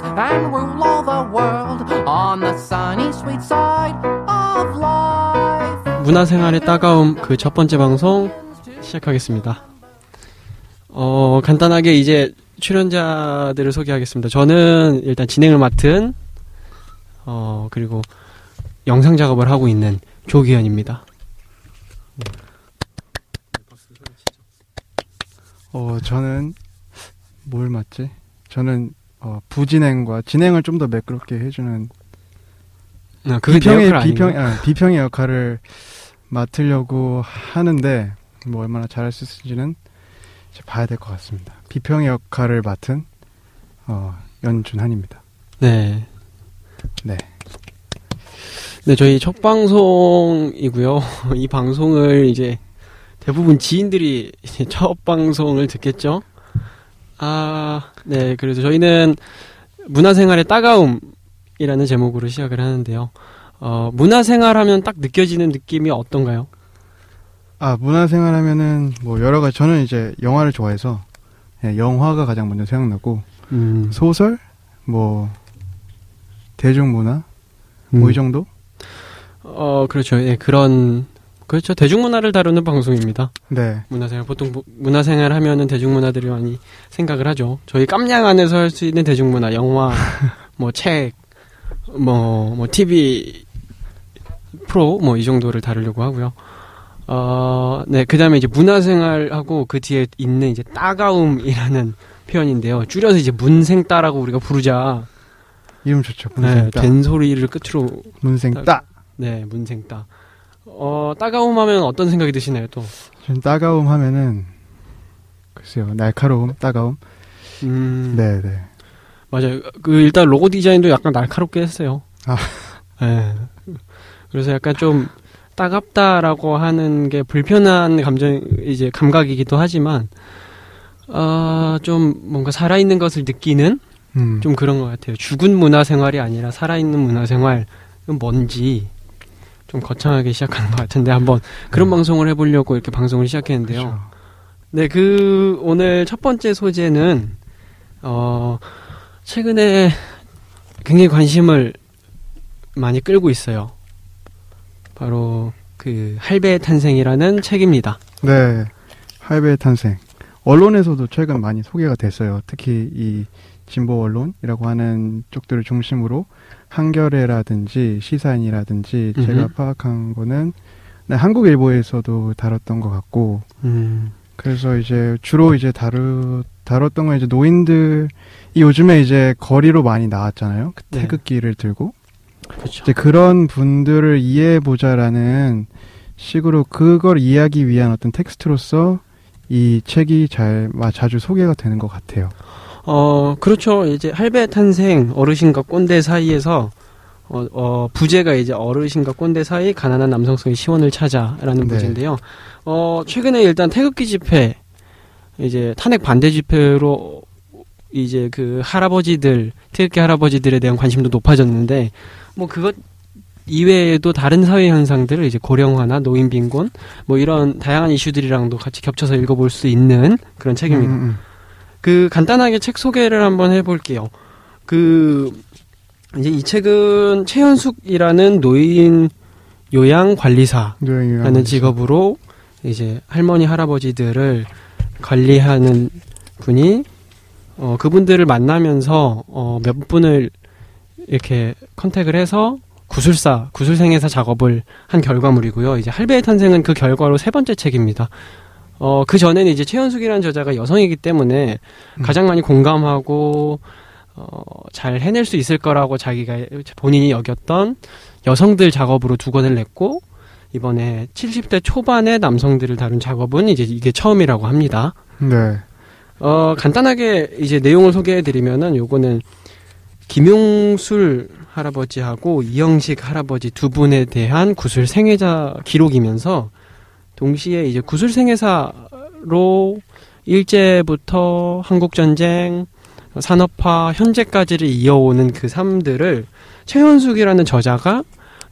us and rule all the world on the sunny sweet side of life. 문화생활의 따가움 그 첫 번째 방송 시작하겠습니다. 어, 간단하게 이제 출연자들을 소개하겠습니다. 저는 일단 진행을 맡은 어, 그리고 영상 작업을 하고 있는 조기현입니다. 어, 저는 뭘 맡지? 저는 어, 부진행과 진행을 좀 더 매끄럽게 해주는 아, 비평의 비평? 아, 비평의 역할을 맡으려고 하는데 뭐 얼마나 잘할 수 있을지는 이제 봐야 될 것 같습니다. 비평의 역할을 맡은 어, 연준한입니다. 네. 네. 네, 저희 첫 방송이고요. 이 방송을 이제 대부분 지인들이 이제 첫 방송을 듣겠죠. 아, 네. 그래서 저희는 문화생활의 따가움이라는 제목으로 시작을 하는데요. 어, 문화생활 하면 딱 느껴지는 느낌이 어떤가요? 아 문화생활 하면은 뭐 여러 가지 저는 이제 영화를 좋아해서 예, 영화가 가장 먼저 생각나고 음, 소설 뭐 대중문화 뭐이 정도 어, 그렇죠. 예, 그런, 그렇죠. 대중문화를 다루는 방송입니다. 네 문화생활 보통 무- 문화생활 하면은 대중문화들이 많이 생각을 하죠. 저희 깜냥 안에서 할 수 있는 대중문화, 영화, 뭐 책, 뭐뭐 TV 프로 뭐 이 정도를 다루려고 하고요. 어, 네, 그 다음에 이제 문화생활하고 그 뒤에 있는 이제 따가움이라는 표현인데요. 줄여서 이제 문생따라고 우리가 부르자. 이름 좋죠 네, 문생따 된 소리를 끝으로 문생따 네, 문생따. 어, 따가움 하면 어떤 생각이 드시나요, 또? 전 따가움 하면은 글쎄요 날카로움 따가움 음. 네네 맞아요. 그 일단 로고 디자인도 약간 날카롭게 했어요. 아. 네. 그래서 약간 좀 따갑다라고 하는 게 불편한 감정 이제 감각이기도 하지만 아좀 뭔가 살아있는 것을 느끼는 음. 좀 그런 것 같아요. 죽은 문화 생활이 아니라 살아있는 문화 생활은 뭔지 좀 거창하게 시작하는 것 같은데 한번 그런 음. 방송을 해보려고 이렇게 방송을 시작했는데요. 그렇죠. 네, 그 오늘 첫 번째 소재는 어 최근에 굉장히 관심을 많이 끌고 있어요. 바로 그 할배의 탄생이라는 책입니다. 네 할배의 탄생 언론에서도 최근 많이 소개가 됐어요 특히 이 진보 언론이라고 하는 쪽들을 중심으로 한겨레라든지 시사인이라든지 제가 음흠. 파악한 거는 네, 한국일보에서도 다뤘던 것 같고 음, 그래서 이제 주로 이제 다루 다뤘던 건 이제 노인들이 요즘에 이제 거리로 많이 나왔잖아요. 그 네. 태극기를 들고 그렇죠. 이제 그런 분들을 이해해 보자라는 식으로 그걸 이해하기 위한 어떤 텍스트로서 이 책이 잘 마- 자주 소개가 되는 것 같아요. 어, 그렇죠. 이제 할배 탄생 어르신과 꼰대 사이에서 어, 어, 부제가 이제 어르신과 꼰대 사이 가난한 남성성의 시원을 찾아라는 네. 부제인데요. 어, 최근에 일단 태극기 집회 이제 탄핵 반대 집회로 이제 그 할아버지들 태극기 할아버지들에 대한 관심도 높아졌는데 뭐 그것 이외에도 다른 사회 현상들을 이제 고령화나 노인 빈곤 뭐 이런 다양한 이슈들이랑도 같이 겹쳐서 읽어볼 수 있는 그런 책입니다. 음, 음, 그 간단하게 책 소개를 한번 해볼게요. 그 이제 이 책은 최현숙이라는 노인 요양 관리사라는 직업으로 이제 할머니 할아버지들을 관리하는 분이 어 그분들을 만나면서 어몇 분을 이렇게 컨택을 해서 구술사 구술생애사 작업을 한 결과물이고요. 이제 할배의 탄생은 그 결과로 세 번째 책입니다. 어 그 전에는 이제 최현숙이라는 저자가 여성이기 때문에 음. 가장 많이 공감하고 어, 잘 해낼 수 있을 거라고 자기가 본인이 여겼던 여성들 작업으로 두 권을 냈고 이번에 70대 초반의 남성들을 다룬 작업은 이제 이게 처음이라고 합니다. 네. 어, 간단하게 이제 내용을 소개해 드리면은 요거는 김용술 할아버지하고 이영식 할아버지 두 분에 대한 구술 생애자 기록이면서 동시에 이제 구술 생애사로 일제부터 한국 전쟁, 산업화, 현재까지를 이어오는 그 삶들을 최현숙이라는 저자가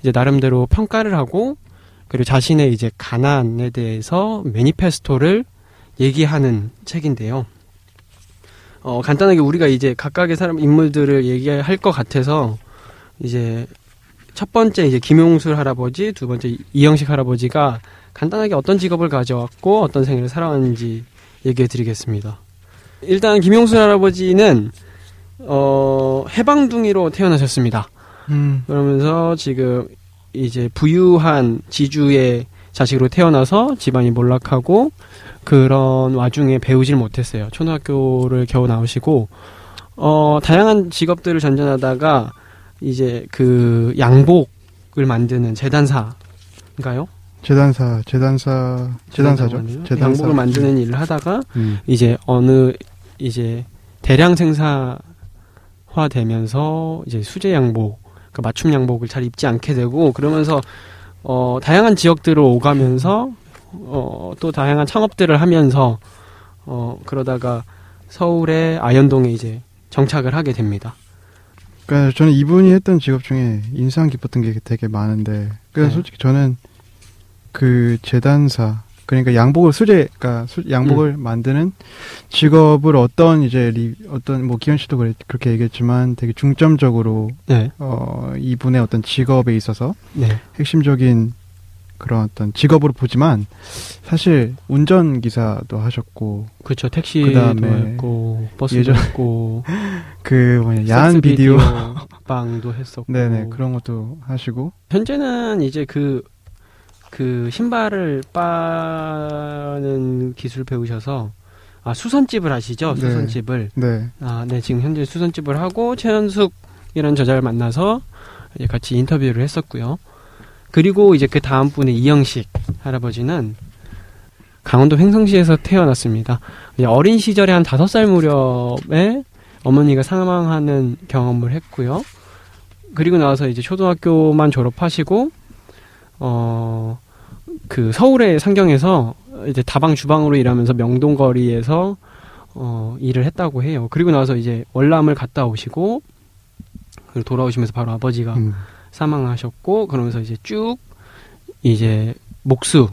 이제 나름대로 평가를 하고 그리고 자신의 이제 가난에 대해서 매니페스토를 얘기하는 책인데요. 어, 간단하게 우리가 이제 각각의 사람 인물들을 얘기할 것 같아서 이제 첫 번째 이제 김용술 할아버지, 두 번째 이영식 할아버지가 간단하게 어떤 직업을 가져왔고 어떤 생애를 살아왔는지 얘기해 드리겠습니다. 일단 김용술 할아버지는 어, 해방둥이로 태어나셨습니다. 음. 그러면서 지금 이제 부유한 지주의 자식으로 태어나서 집안이 몰락하고 그런 와중에 배우질 못했어요. 초등학교를 겨우 나오시고 어 다양한 직업들을 전전하다가 이제 그 양복을 만드는 재단사인가요? 재단사, 재단사, 재단사죠. 재단사. 양복을 만드는 일을 하다가 음. 이제 어느 이제 대량 생산화 되면서 이제 수제 양복, 그 맞춤 양복을 잘 입지 않게 되고 그러면서 어 다양한 지역들을 오가면서 어또 다양한 창업들을 하면서 어 그러다가 서울의 아현동에 이제 정착을 하게 됩니다. 그러니까 저는 이분이 했던 직업 중에 인상 깊었던 게 되게 많은데, 그래서 네. 솔직히 저는 그 재단사, 그러니까 양복을 수제, 그러니까 수- 양복을 음. 만드는 직업을 어떤 이제 리, 어떤 뭐 기현 씨도 그래, 그렇게 얘기했지만 되게 중점적으로 네, 어 이분의 어떤 직업에 있어서 네, 핵심적인 그런 어떤 직업으로 보지만 사실 운전 기사도 하셨고 그렇죠. 택시도 그다음에 했고 버스도 예전- 했고 그 뭐냐 야한 섹스 비디오 방도 했었고 네네 그런 것도 하시고 현재는 이제 그, 그 신발을 빠는 기술 배우셔서, 아, 수선집을 하시죠? 네. 수선집을. 네 아, 네, 지금 현재 수선집을 하고, 최현숙이라는 저자를 만나서 이제 같이 인터뷰를 했었고요. 그리고 이제 그 다음 분의 이영식 할아버지는 강원도 횡성시에서 태어났습니다. 어린 시절에 한 다섯 살 무렵에 어머니가 사망하는 경험을 했고요. 그리고 나서 이제 초등학교만 졸업하시고 어 그 서울의 상경에서 이제 다방 주방으로 일하면서 명동거리에서 어 일을 했다고 해요. 그리고 나서 이제 월남을 갔다 오시고 돌아오시면서 바로 아버지가 음. 사망하셨고 그러면서 이제 쭉 이제 목수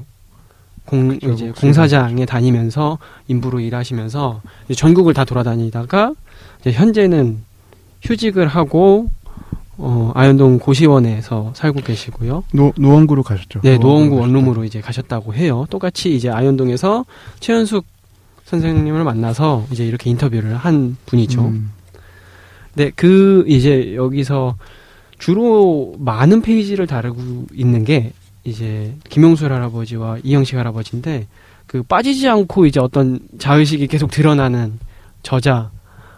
공 그쵸, 이제 목수 공사장에 다니면서 인부로 일하시면서 전국을 다 돌아다니다가 이제 현재는 휴직을 하고 어 아현동 고시원에서 살고 계시고요. 노 노원구로 가셨죠 네, 노원구. 원룸으로 이제 가셨다고 해요. 똑같이 이제 아현동에서 최현숙 선생님을 만나서 이제 이렇게 인터뷰를 한 분이죠. 음. 네, 그 이제 여기서 주로 많은 페이지를 다루고 있는 게 이제 김용술 할아버지와 이영식 할아버지인데 그 빠지지 않고 이제 어떤 자의식이 계속 드러나는 저자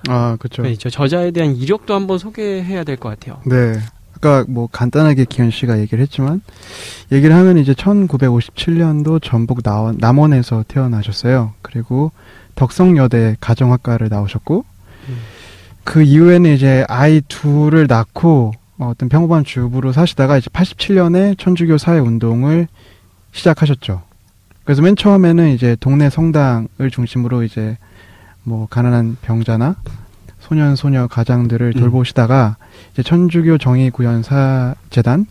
아 그렇죠 가 있죠. 저자에 대한 이력도 한번 소개해야 될 것 같아요. 네. 아까 뭐 간단하게 기현 씨가 얘기를 했지만 얘기를 하면 이제 1957년도 전북 나원, 남원에서 태어나셨어요. 그리고 덕성여대 가정학과를 나오셨고 음. 그 이후에는 이제 아이 둘을 낳고 어, 어떤 평범한 주부로 사시다가 이제 87년에 천주교 사회 운동을 시작하셨죠. 그래서 맨 처음에는 이제 동네 성당을 중심으로 이제 뭐 가난한 병자나 소년 소녀 가장들을 음. 돌보시다가 이제 천주교 정의 구현사 재단을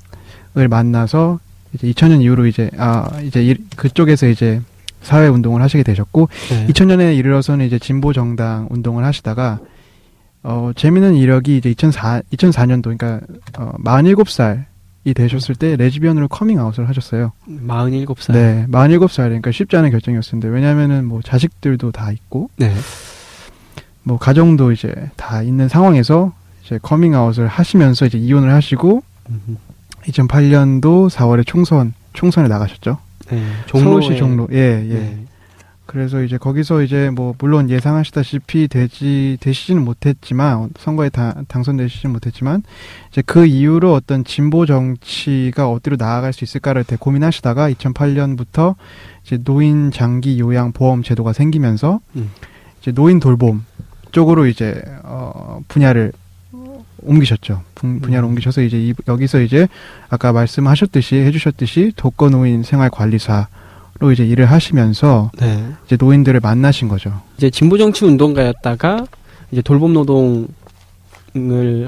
만나서 이제 2000년 이후로 이제 아 이제 이- 그쪽에서 이제 사회 운동을 하시게 되셨고 네. 2000년에 이르러서는 이제 진보 정당 운동을 하시다가 어 재미있는 이력이 이제 2004 2004년도 그러니까 어 47살이 되셨을 때 레즈비언으로 커밍아웃을 하셨어요. 47살. 네, 47살 그러니까 쉽지 않은 결정이었는데 왜냐하면은 뭐 자식들도 다 있고 네. 뭐 가정도 이제 다 있는 상황에서 이제 커밍아웃을 하시면서 이제 이혼을 하시고 음, 2008년도 4월에 총선 총선에 나가셨죠. 네. 서울시 종로에- 종로. 예, 예. 네. 그래서 이제 거기서 이제 뭐 물론 예상하시다시피 되지 되시지는 못했지만 선거에 다, 당선되시지는 못했지만 이제 그 이후로 어떤 진보 정치가 어디로 나아갈 수 있을까를 되게 고민하시다가 2008년부터 이제 노인 장기 요양 보험 제도가 생기면서 음. 이제 노인 돌봄 쪽으로 이제 어 분야를 옮기셨죠. 분, 분야를 음. 옮기셔서 이제 이, 여기서 이제 아까 말씀하셨듯이 해주셨듯이 독거 노인 생활 관리사로 이제 일을 하시면서 네. 이제 노인들을 만나신 거죠. 이제 진보 정치 운동가였다가 이제 돌봄 노동을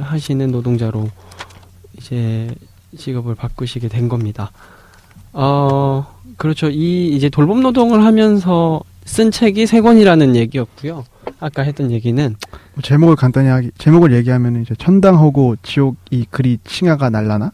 하시는 노동자로 이제 직업을 바꾸시게 된 겁니다. 어, 그렇죠. 이 이제 돌봄 노동을 하면서 쓴 책이 세 권이라는 얘기였고요. 아까 했던 얘기는 뭐 제목을 간단히 하기 제목을 얘기하면 이제 천당하고 지옥이 그리 칭하가 날라나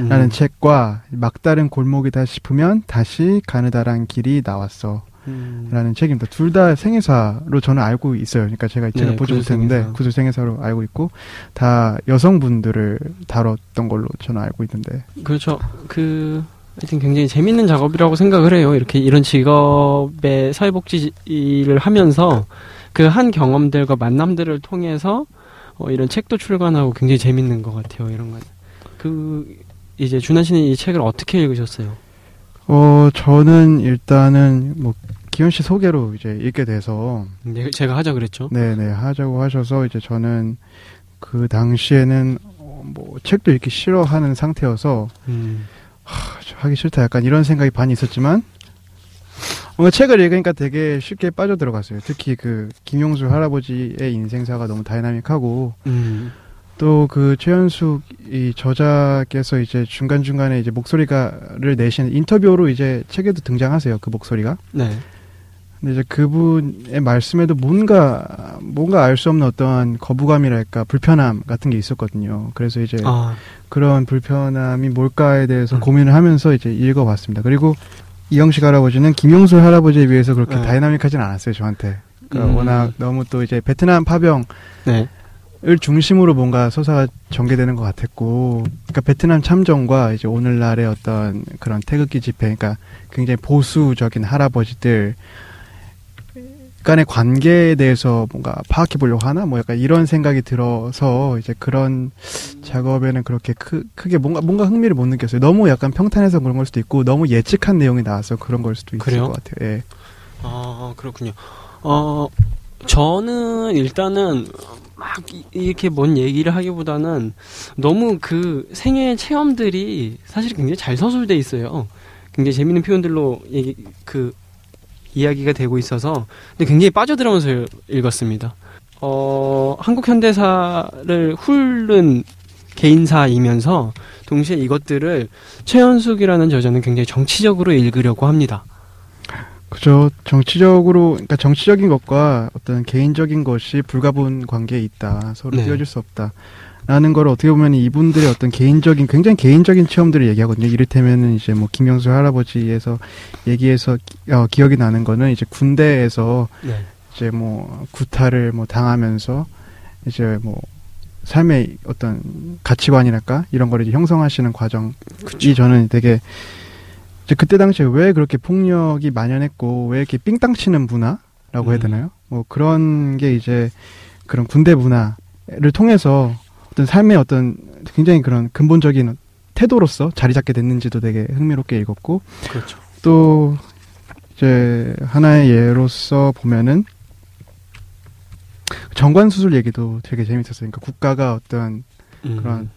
음, 라는 책과 막다른 골목이다 싶으면 다시 가느다란 길이 나왔어 음, 라는 책입니다. 둘 다 생애사로 저는 알고 있어요. 그러니까 제가 이 책을 네, 보지 못했는데. 구두 생애사로 알고 있고 다 여성분들을 다뤘던 걸로 저는 알고 있는데 그렇죠. 그 하여튼 굉장히 재밌는 작업이라고 생각을 해요. 이렇게 이런 직업의 사회복지 일을 하면서 그 한 경험들과 만남들을 통해서 어, 이런 책도 출간하고 굉장히 재밌는 것 같아요. 이런 건. 그 이제 준하 씨는 이 책을 어떻게 읽으셨어요? 어 저는 일단은 뭐 기현 씨 소개로 이제 읽게 돼서 네, 제가 하자 그랬죠. 네네 하자고 하셔서 이제 저는 그 당시에는 어, 뭐 책도 읽기 싫어하는 상태여서 음, 하, 저 하기 싫다 약간 이런 생각이 반이 있었지만 뭔가 책을 읽으니까 되게 쉽게 빠져 들어갔어요. 특히 그 김용수 할아버지의 인생사가 너무 다이나믹하고 음, 또그 최현숙 이 저자께서 이제 중간 중간에 이제 목소리가를 내신 인터뷰로 이제 책에도 등장하세요. 그 목소리가. 네, 근데 이제 그분의 말씀에도 뭔가 뭔가 알 수 없는 어떠한 거부감이랄까 불편함 같은 게 있었거든요. 그래서 이제 아, 그런 불편함이 뭘까에 대해서 음. 고민을 하면서 이제 읽어봤습니다. 그리고 이영식 할아버지는 김용수 할아버지에 비해서 그렇게 네. 다이나믹하진 않았어요, 저한테. 그러니까 음. 워낙 너무 또 이제 베트남 파병을 네, 중심으로 뭔가 서사가 전개되는 것 같았고, 그러니까 베트남 참전과 이제 오늘날의 어떤 그런 태극기 집회, 그러니까 굉장히 보수적인 할아버지들 간의 관계에 대해서 뭔가 파악해 보려고 하나 뭐 약간 이런 생각이 들어서 이제 그런 작업에는 그렇게 크, 크게 뭔가 뭔가 흥미를 못 느꼈어요. 너무 약간 평탄해서 그런 걸 수도 있고 너무 예측한 내용이 나와서 그런 걸 수도 있을 그래요? 것 같아요. 예. 아 그렇군요. 어 저는 일단은 막 이- 이렇게 뭔 얘기를 하기보다는 너무 그 생애 체험들이 사실 굉장히 잘 서술돼 있어요. 굉장히 재밌는 표현들로 얘기 그 이야기가 되고 있어서 근데 굉장히 빠져들어면서 읽었습니다. 어 한국 현대사를 훑는 개인사이면서 동시에 이것들을 최현숙이라는 저자는 굉장히 정치적으로 읽으려고 합니다. 그죠. 정치적으로 그러니까 정치적인 것과 어떤 개인적인 것이 불가분 관계에 있다. 서로 네. 띄워줄 수 없다. 라는 걸 어떻게 보면 이분들의 어떤 개인적인 굉장히 개인적인 체험들을 얘기하거든요. 이를테면은 이제 뭐 김영수 할아버지에서 얘기해서 기- 어, 기억이 나는 거는 이제 군대에서 네. 이제 뭐 구타를 뭐 당하면서 이제 뭐 삶의 어떤 가치관이랄까 이런 거를 이제 형성하시는 과정이 저는 되게 이제 그때 당시에 왜 그렇게 폭력이 만연했고 왜 이렇게 삥땅 치는 문화라고 해야 음. 되나요? 뭐 그런 게 이제 그런 군대 문화를 통해서 어떤 삶의 어떤 굉장히 그런 근본적인 태도로서 자리 잡게 됐는지도 되게 흥미롭게 읽었고 그렇죠. 또 이제 하나의 예로서 보면은 정관 수술 얘기도 되게 재밌었어요. 그러니까 국가가 어떤 음. 그런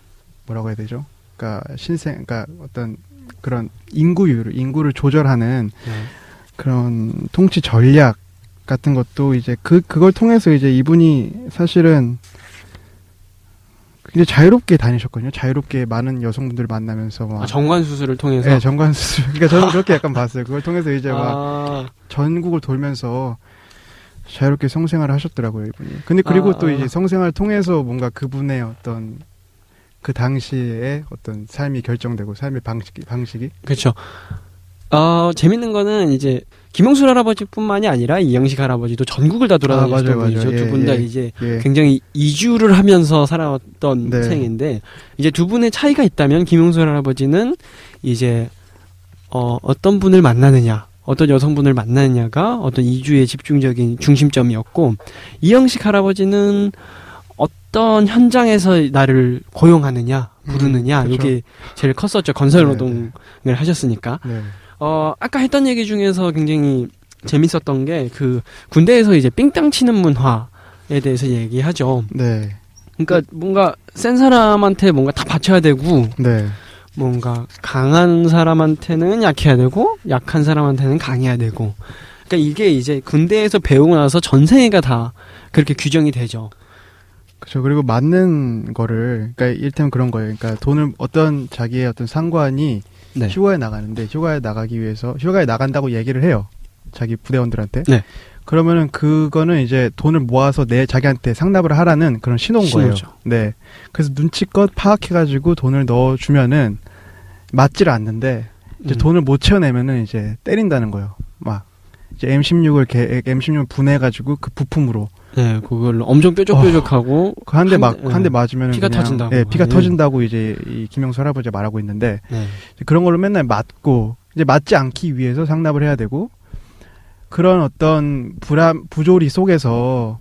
뭐라고 해야 되죠? 그러니까 신생, 그러니까 어떤 그런 인구율, 인구를 조절하는 네. 그런 통치 전략 같은 것도 이제 그 그걸 통해서 이제 이분이 사실은 굉장히 자유롭게 다니셨거든요. 자유롭게 많은 여성분들을 만나면서 막 아, 정관 수술을 통해서 네, 정관 수술. 그러니까 저는 그렇게 약간 봤어요. 그걸 통해서 이제 막 아, 전국을 돌면서 자유롭게 성생활을 하셨더라고요, 이분이. 근데 그리고 아, 또 아. 이제 성생활을 통해서 뭔가 그분의 어떤 그 당시에 어떤 삶이 결정되고 삶의 방식이 방식이 그렇죠. 어, 재밌는 거는 이제 김영수 할아버지뿐만이 아니라 이영식 할아버지도 전국을 다 돌아다니셨던 아, 맞아요, 분이죠. 두 예, 분다 예. 이제 예. 굉장히 이주를 하면서 살아왔던 네. 생인데 이제 두 분의 차이가 있다면 김용수 할아버지는 이제 어, 어떤 분을 만나느냐 어떤 여성분을 만나느냐가 어떤 이주의 집중적인 중심점이었고 이영식 할아버지는 어떤 현장에서 나를 고용하느냐 부르느냐 음. 이게 제일 컸었죠 건설 네, 노동을 하셨으니까 네. 어, 아까 했던 얘기 중에서 굉장히 재밌었던 게 그 군대에서 이제 삥땅 치는 문화에 대해서 얘기하죠. 네. 그러니까 뭔가 센 사람한테 뭔가 다 바쳐야 되고 네. 뭔가 강한 사람한테는 약해야 되고 약한 사람한테는 강해야 되고 그러니까 이게 이제 군대에서 배우고 나서 전 생애가 다 그렇게 규정이 되죠. 그렇죠. 그리고 맞는 거를 그러니까 일테면 그런 거예요. 그러니까 돈을 어떤 자기의 어떤 상관이 네. 휴가에 나가는데 휴가에 나가기 위해서 휴가에 나간다고 얘기를 해요. 자기 부대원들한테. 네. 그러면은 그거는 이제 돈을 모아서 내 자기한테 상납을 하라는 그런 신호인 거예요. 신호죠. 네. 그래서 눈치껏 파악해가지고 돈을 넣어주면은 맞지를 않는데 이제 음. 돈을 못 채워내면은 이제 때린다는 거예요. 막 이제 M16을 개, M16을 분해가지고 그 부품으로 네, 그걸로 엄청 뾰족뾰족하고 그한대한막 대- 한대 예. 맞으면 피가 터진다고. 예, 피가 예. 터진다고 이제 이 김영수 할아버지 가 말하고 있는데 네. 그런 걸로 맨날 맞고 이제 맞지 않기 위해서 상납을 해야 되고 그런 어떤 불안 부조리 속에서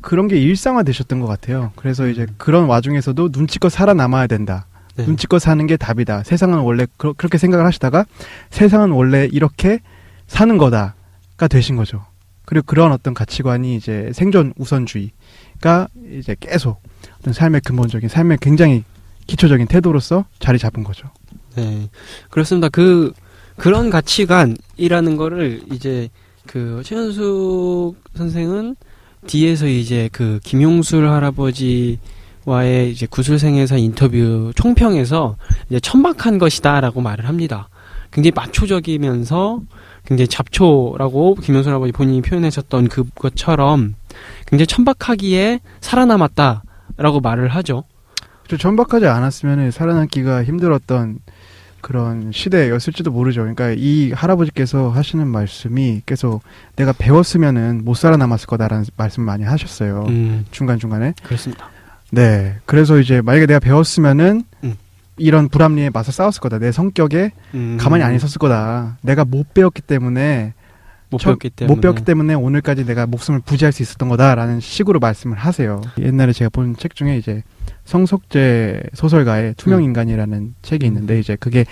그런 게 일상화 되셨던 것 같아요. 그래서 이제 그런 와중에서도 눈치껏 살아남아야 된다. 네. 눈치껏 사는 게 답이다. 세상은 원래 그렇게 생각을 하시다가 세상은 원래 이렇게 사는 거다가 되신 거죠. 그리고 그런 어떤 가치관이 이제 생존 우선주의가 이제 계속 어떤 삶의 근본적인 삶의 굉장히 기초적인 태도로서 자리 잡은 거죠. 네. 그렇습니다. 그, 그런 가치관이라는 거를 이제 그 최현숙 선생은 뒤에서 이제 그 김용술 할아버지와의 이제 구술생애사 인터뷰 총평에서 이제 천박한 것이다라고 말을 합니다. 굉장히 마초적이면서 굉장히 잡초라고 김용술 할아버지 본인이 표현하셨던 그것처럼 굉장히 천박하기에 살아남았다라고 말을 하죠. 저 천박하지 않았으면 살아남기가 힘들었던 그런 시대였을지도 모르죠. 그러니까 이 할아버지께서 하시는 말씀이 계속 내가 배웠으면은 못 살아남았을 거다라는 말씀 많이 하셨어요. 음, 중간 중간에. 그렇습니다. 네. 그래서 이제 만약에 내가 배웠으면은 음. 이런 불합리에 맞서 싸웠을 거다. 내 성격에 음, 가만히 안 있었을 거다. 내가 못 배웠기 때문에 못 저- 배웠기 때문에 못 배웠기 때문에 오늘까지 내가 목숨을 부지할 수 있었던 거다라는 식으로 말씀을 하세요. 옛날에 제가 본 책 중에 이제 성석재 소설가의 투명 음. 인간이라는 책이 있는데 이제 그게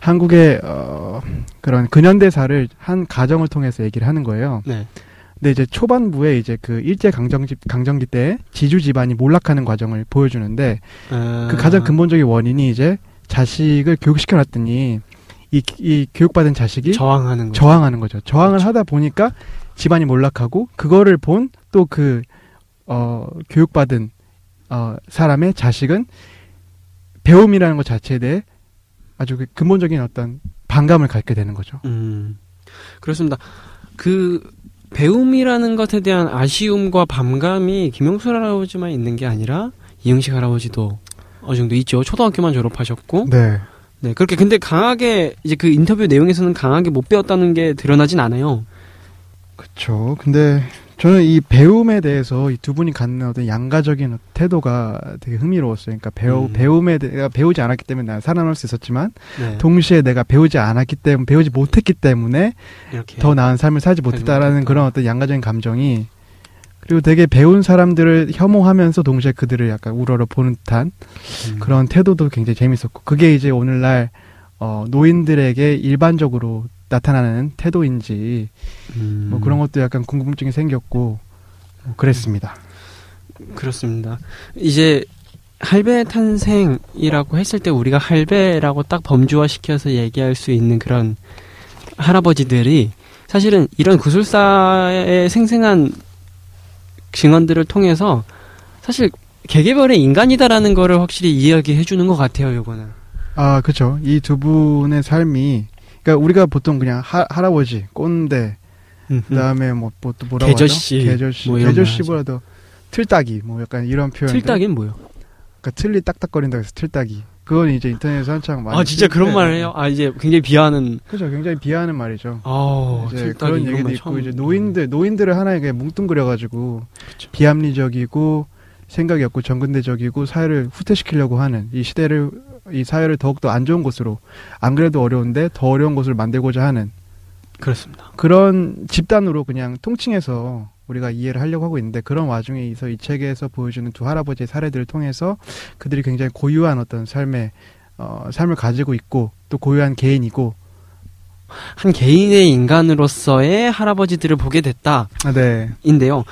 한국의 어 그런 근현대사를 한 가정을 통해서 얘기를 하는 거예요. 네. 근데 이제 초반부에 이제 그 일제 강점기 강점기 때 지주 집안이 몰락하는 과정을 보여주는데 아, 그 가장 근본적인 원인이 이제 자식을 교육시켜 놨더니 이, 이 교육받은 자식이 저항하는 거죠. 저항하는 거죠. 저항을 그렇죠. 하다 보니까 집안이 몰락하고 그거를 본 또 그 어, 교육받은 어, 사람의 자식은 배움이라는 것 자체에 대해 아주 그 근본적인 어떤 반감을 갖게 되는 거죠. 음, 그렇습니다. 그 배움이라는 것에 대한 아쉬움과 반감이 김용수 할아버지만 있는 게 아니라 이영식 할아버지도 어느 정도 있죠. 초등학교만 졸업하셨고, 네. 네 그렇게 근데 강하게 이제 그 인터뷰 내용에서는 강하게 못 배웠다는 게 드러나진 않아요. 그렇죠. 근데 저는 이 배움에 대해서 이 두 분이 갖는 어떤 양가적인 태도가 되게 흥미로웠어요. 그러니까 배우 음. 배움에 대- 내가 배우지 않았기 때문에 내가 살아남을 수 있었지만 네, 동시에 내가 배우지 않았기 때문에 배우지 못했기 때문에 더 나은 삶을 살지 못했다라는 못했다. 그런 어떤 양가적인 감정이 그리고 되게 배운 사람들을 혐오하면서 동시에 그들을 약간 우러러 보는 듯한 음, 그런 태도도 굉장히 재밌었고 그게 이제 오늘날 어, 노인들에게 일반적으로 나타나는 태도인지 음, 뭐 그런 것도 약간 궁금증이 생겼고 뭐 그랬습니다. 그렇습니다. 이제 할배 탄생이라고 했을 때 우리가 할배라고 딱 범주화시켜서 얘기할 수 있는 그런 할아버지들이 사실은 이런 구술사의 생생한 증언들을 통해서 사실 개개별의 인간이다라는 거를 확실히 이야기해 주는 것 같아요, 요거는. 아 그렇죠. 이 두 분의 삶이 그러니까 우리가 보통 그냥 하, 할아버지, 꼰대, 그다음에 뭐또 뭐라고 개저씨, 하죠? 개저씨, 뭐말 개저씨보다도 틀딱이 뭐 약간 이런 표현. 틀딱이는 뭐요? 그러니까 틀리 딱딱거린다고 해서 틀딱이. 그건 이제 인터넷에서 한창 많이 아, 진짜 쓰- 그런 네. 말을 해요? 아, 이제 굉장히 비하하는. 그죠. 굉장히 비하하는 말이죠. 아, 이제 그런 얘기도 말 있고 처음 이제 노인들 노인들을 하나에 그냥 뭉뚱그려가지고 그쵸. 비합리적이고 생각이 없고 정근대적이고 사회를 후퇴시키려고 하는 이 시대를 이 사회를 더욱더 안 좋은 곳으로 안 그래도 어려운데 더 어려운 곳을 만들고자 하는 그렇습니다. 그런 집단으로 그냥 통칭해서 우리가 이해를 하려고 하고 있는데 그런 와중에 있어 이 책에서 보여주는 두 할아버지의 사례들을 통해서 그들이 굉장히 고유한 어떤 삶의 어, 삶을 가지고 있고 또 고유한 개인이고 한 개인의 인간으로서의 할아버지들을 보게 됐다. 아, 네. 인데요.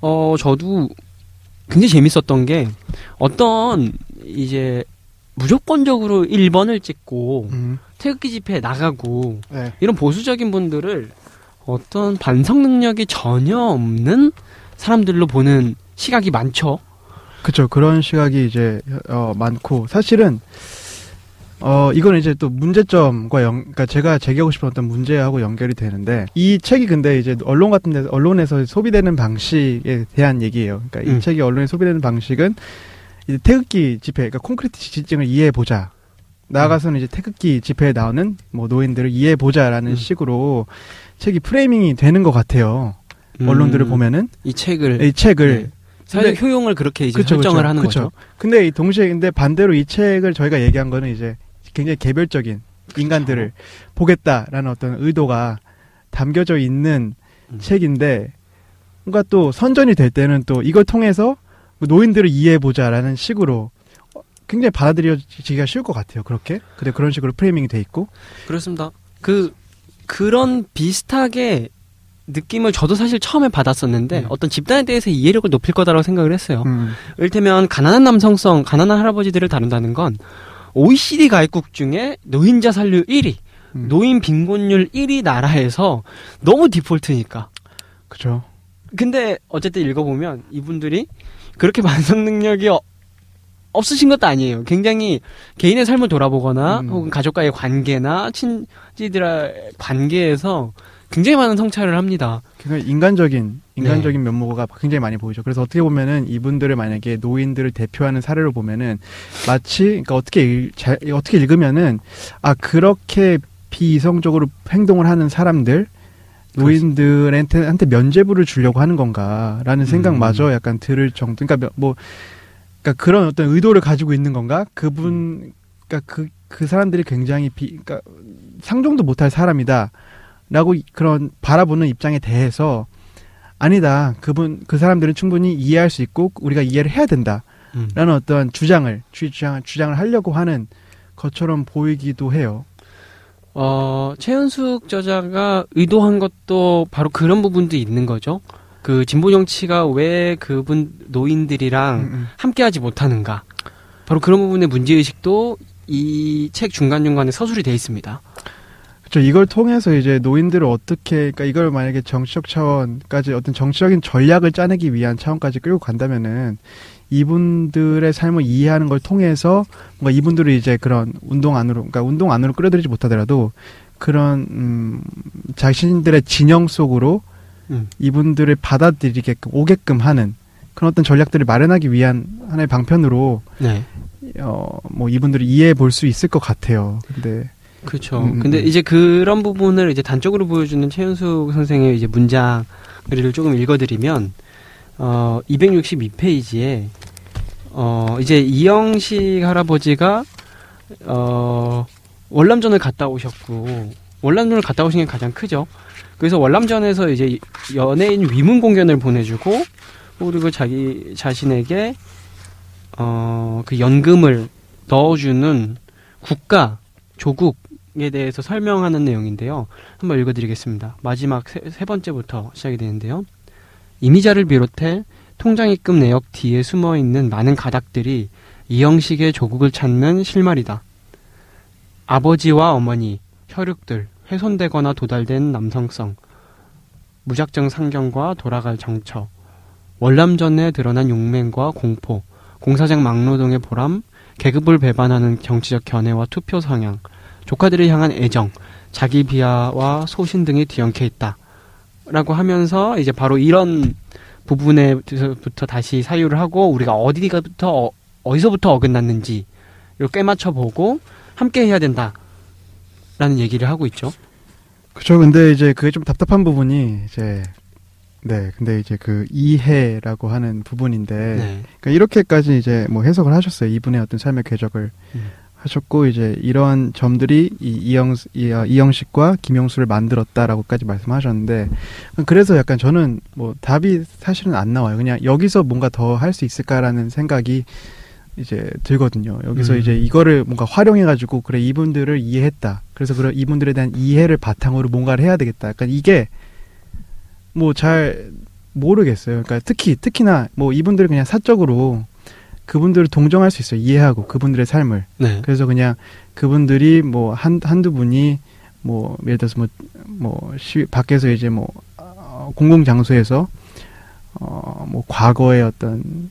어, 저도 굉장히 재밌었던 게 어떤 이제 무조건적으로 1번을 찍고 음, 태극기 집회에 나가고 네. 이런 보수적인 분들을 어떤 반성 능력이 전혀 없는 사람들로 보는 시각이 많죠. 그쵸. 그런 시각이 이제, 어, 많고, 사실은, 어, 이거는 이제 또 문제점과 연, 그러니까 제가 제기하고 싶은 어떤 문제하고 연결이 되는데, 이 책이 근데 이제 언론 같은 데서, 언론에서 소비되는 방식에 대한 얘기예요. 그러니까 이 음. 책이 언론에 소비되는 방식은 이제 태극기 집회, 그러니까 콘크리트 지지증을 이해해 보자. 나아가서는 이제 태극기 집회에 나오는 뭐 노인들을 이해해 보자라는 음. 식으로 책이 프레이밍이 되는 것 같아요. 언론들을 음, 보면은. 이 책을 이 책을. 네. 사회적 효용을 그렇게 이제 그쵸, 설정을 그쵸, 하는 그쵸. 거죠. 근데 이 동시에 근데 반대로 이 책을 저희가 얘기한 거는 이제 굉장히 개별적인 인간들을 보겠다라는 어떤 의도가 담겨져 있는 음. 책인데 뭔가 또 선전이 될 때는 또 이걸 통해서 노인들을 이해해 보자라는 식으로 어, 굉장히 받아들여지기가 쉬울 것 같아요. 그렇게 근데 그런 식으로 프레이밍이 돼 있고 그렇습니다. 그 그런 비슷하게 느낌을 저도 사실 처음에 받았었는데 음. 어떤 집단에 대해서 이해력을 높일 거다라고 생각을 했어요. 음, 이를테면 가난한 남성성, 가난한 할아버지들을 다룬다는 건 OECD 가입국 중에 노인자 살률 1위, 음. 노인 빈곤율 1위 나라에서 너무 디폴트니까. 그죠. 근데 어쨌든 읽어보면 이분들이 그렇게 반성 능력이 어- 없으신 것도 아니에요. 굉장히 개인의 삶을 돌아보거나 음. 혹은 가족과의 관계나 친지들의 관계에서 굉장히 많은 성찰을 합니다. 굉장히 인간적인 인간적인 네. 면모가 굉장히 많이 보이죠. 그래서 어떻게 보면은 이분들을 만약에 노인들을 대표하는 사례로 보면은 마치 그러니까 어떻게 읽, 잘, 어떻게 읽으면은 아 그렇게 비이성적으로 행동을 하는 사람들 노인들한테 한테 면죄부를 주려고 하는 건가라는 생각마저 약간 들을 정도. 그러니까 뭐 그러니까 그런 어떤 의도를 가지고 있는 건가? 그분 그러니까 그그 사람들이 굉장히 비 그러니까 상종도 못할 사람이다. 라고 이- 그런 바라보는 입장에 대해서 아니다. 그분 그 사람들은 충분히 이해할 수 있고 우리가 이해를 해야 된다라는 음. 어떤 주장을 주장을 주장을 하려고 하는 것처럼 보이기도 해요. 어, 최현숙 저자가 의도한 것도 바로 그런 부분도 있는 거죠. 그 진보 정치가 왜 그분 노인들이랑 음, 함께하지 못하는가. 바로 그런 부분의 문제 의식도 이 책 중간 중간에 서술이 돼 있습니다. 그렇죠. 이걸 통해서 이제 노인들을 어떻게 그러니까 이걸 만약에 정치적 차원까지 어떤 정치적인 전략을 짜내기 위한 차원까지 끌고 간다면은 이분들의 삶을 이해하는 걸 통해서 뭔가 이분들을 이제 그런 운동 안으로 그러니까 운동 안으로 끌어들이지 못하더라도 그런 음 자신들의 진영 속으로 음. 이분들을 받아들이게끔 오게끔 하는 그런 어떤 전략들을 마련하기 위한 하나의 방편으로 네. 어뭐 이분들을 이해해 볼 수 있을 것 같아요. 근데 그렇죠. 음, 근데 음. 이제 그런 부분을 이제 단적으로 보여주는 최현숙 선생의 이제 문장을 조금 읽어드리면 어 262페이지에 어 이제 이영식 할아버지가 어 월남전을 갔다 오셨고 월남전을 갔다 오신 게 가장 크죠. 그래서 월남전에서 이제 연예인 위문 공연을 보내주고 그리고 자기 자신에게 어 그 연금을 넣어주는 국가 조국에 대해서 설명하는 내용인데요. 한번 읽어드리겠습니다. 마지막 세, 세 번째부터 시작이 되는데요. 이미자를 비롯해 통장 입금 내역 뒤에 숨어 있는 많은 가닥들이 이 형식의 조국을 찾는 실마리다. 아버지와 어머니, 혈육들, 훼손되거나 도달된 남성성, 무작정 상경과 돌아갈 정처, 월남전에 드러난 용맹과 공포, 공사장 막노동의 보람, 계급을 배반하는 정치적 견해와 투표 성향, 조카들을 향한 애정, 자기 비하와 소신 등이 뒤엉켜 있다. 라고 하면서 이제 바로 이런 부분에부터 다시 사유를 하고 우리가 어디가부터 어, 어디서부터 어긋났는지 이걸 꿰맞춰 보고 함께 해야 된다. 라는 얘기를 하고 있죠. 그쵸. 근데 이제 그게 좀 답답한 부분이 이제 네. 근데 이제 그 이해라고 하는 부분인데 네. 그러니까 이렇게까지 이제 뭐 해석을 하셨어요. 이분의 어떤 삶의 궤적을 음. 하셨고 이제 이러한 점들이 이 이영 이, 어, 이영식과 김영수를 만들었다라고까지 말씀하셨는데 그래서 약간 저는 뭐 답이 사실은 안 나와요. 그냥 여기서 뭔가 더 할 수 있을까라는 생각이 이제 들거든요. 여기서 음. 이제 이거를 뭔가 활용해 가지고 그래 이분들을 이해했다. 그래서 그런 이분들에 대한 이해를 바탕으로 뭔가를 해야 되겠다. 약간 이게 뭐 잘 모르겠어요. 그러니까 특히 특히나 뭐 이분들을 그냥 사적으로 그분들을 동정할 수 있어요. 이해하고 그분들의 삶을. 네. 그래서 그냥 그분들이 뭐 한 한두 분이 뭐 예를 들어서 뭐뭐 시 밖에서 이제 뭐 어, 공공 장소에서 어 뭐 과거의 어떤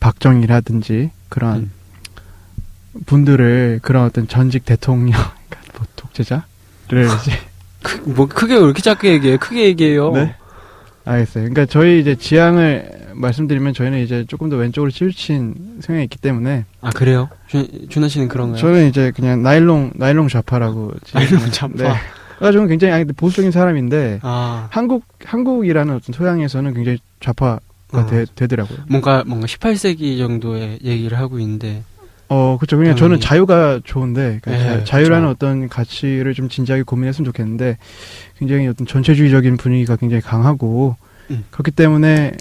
박정희라든지 그런 음. 분들을 그런 어떤 전직 대통령, 그러니까 뭐 독재자를 이제 크, 뭐 크게 왜 이렇게 작게 얘기해? 크게 얘기해요. 네. 알겠어요. 그러니까 저희 이제 지향을 말씀드리면 저희는 이제 조금 더 왼쪽으로 치우친 성향이 있기 때문에 아 그래요? 준, 준하 씨는 그런가요? 저는 이제 그냥 나일론 나일론 좌파라고 나일론 좌파. 네. 그러니까 저는 굉장히 아니, 보수적인 사람인데 아 한국 한국이라는 어떤 소양에서는 굉장히 좌파가 어. 되, 되더라고요. 뭔가 뭔가 18세기 정도의 얘기를 하고 있는데 어, 그렇죠. 그냥 당연히. 저는 자유가 좋은데 그러니까 네, 자, 유라는 그쵸. 어떤 가치를 좀 진지하게 고민했으면 좋겠는데 굉장히 어떤 전체주의적인 분위기가 굉장히 강하고 음. 그렇기 때문에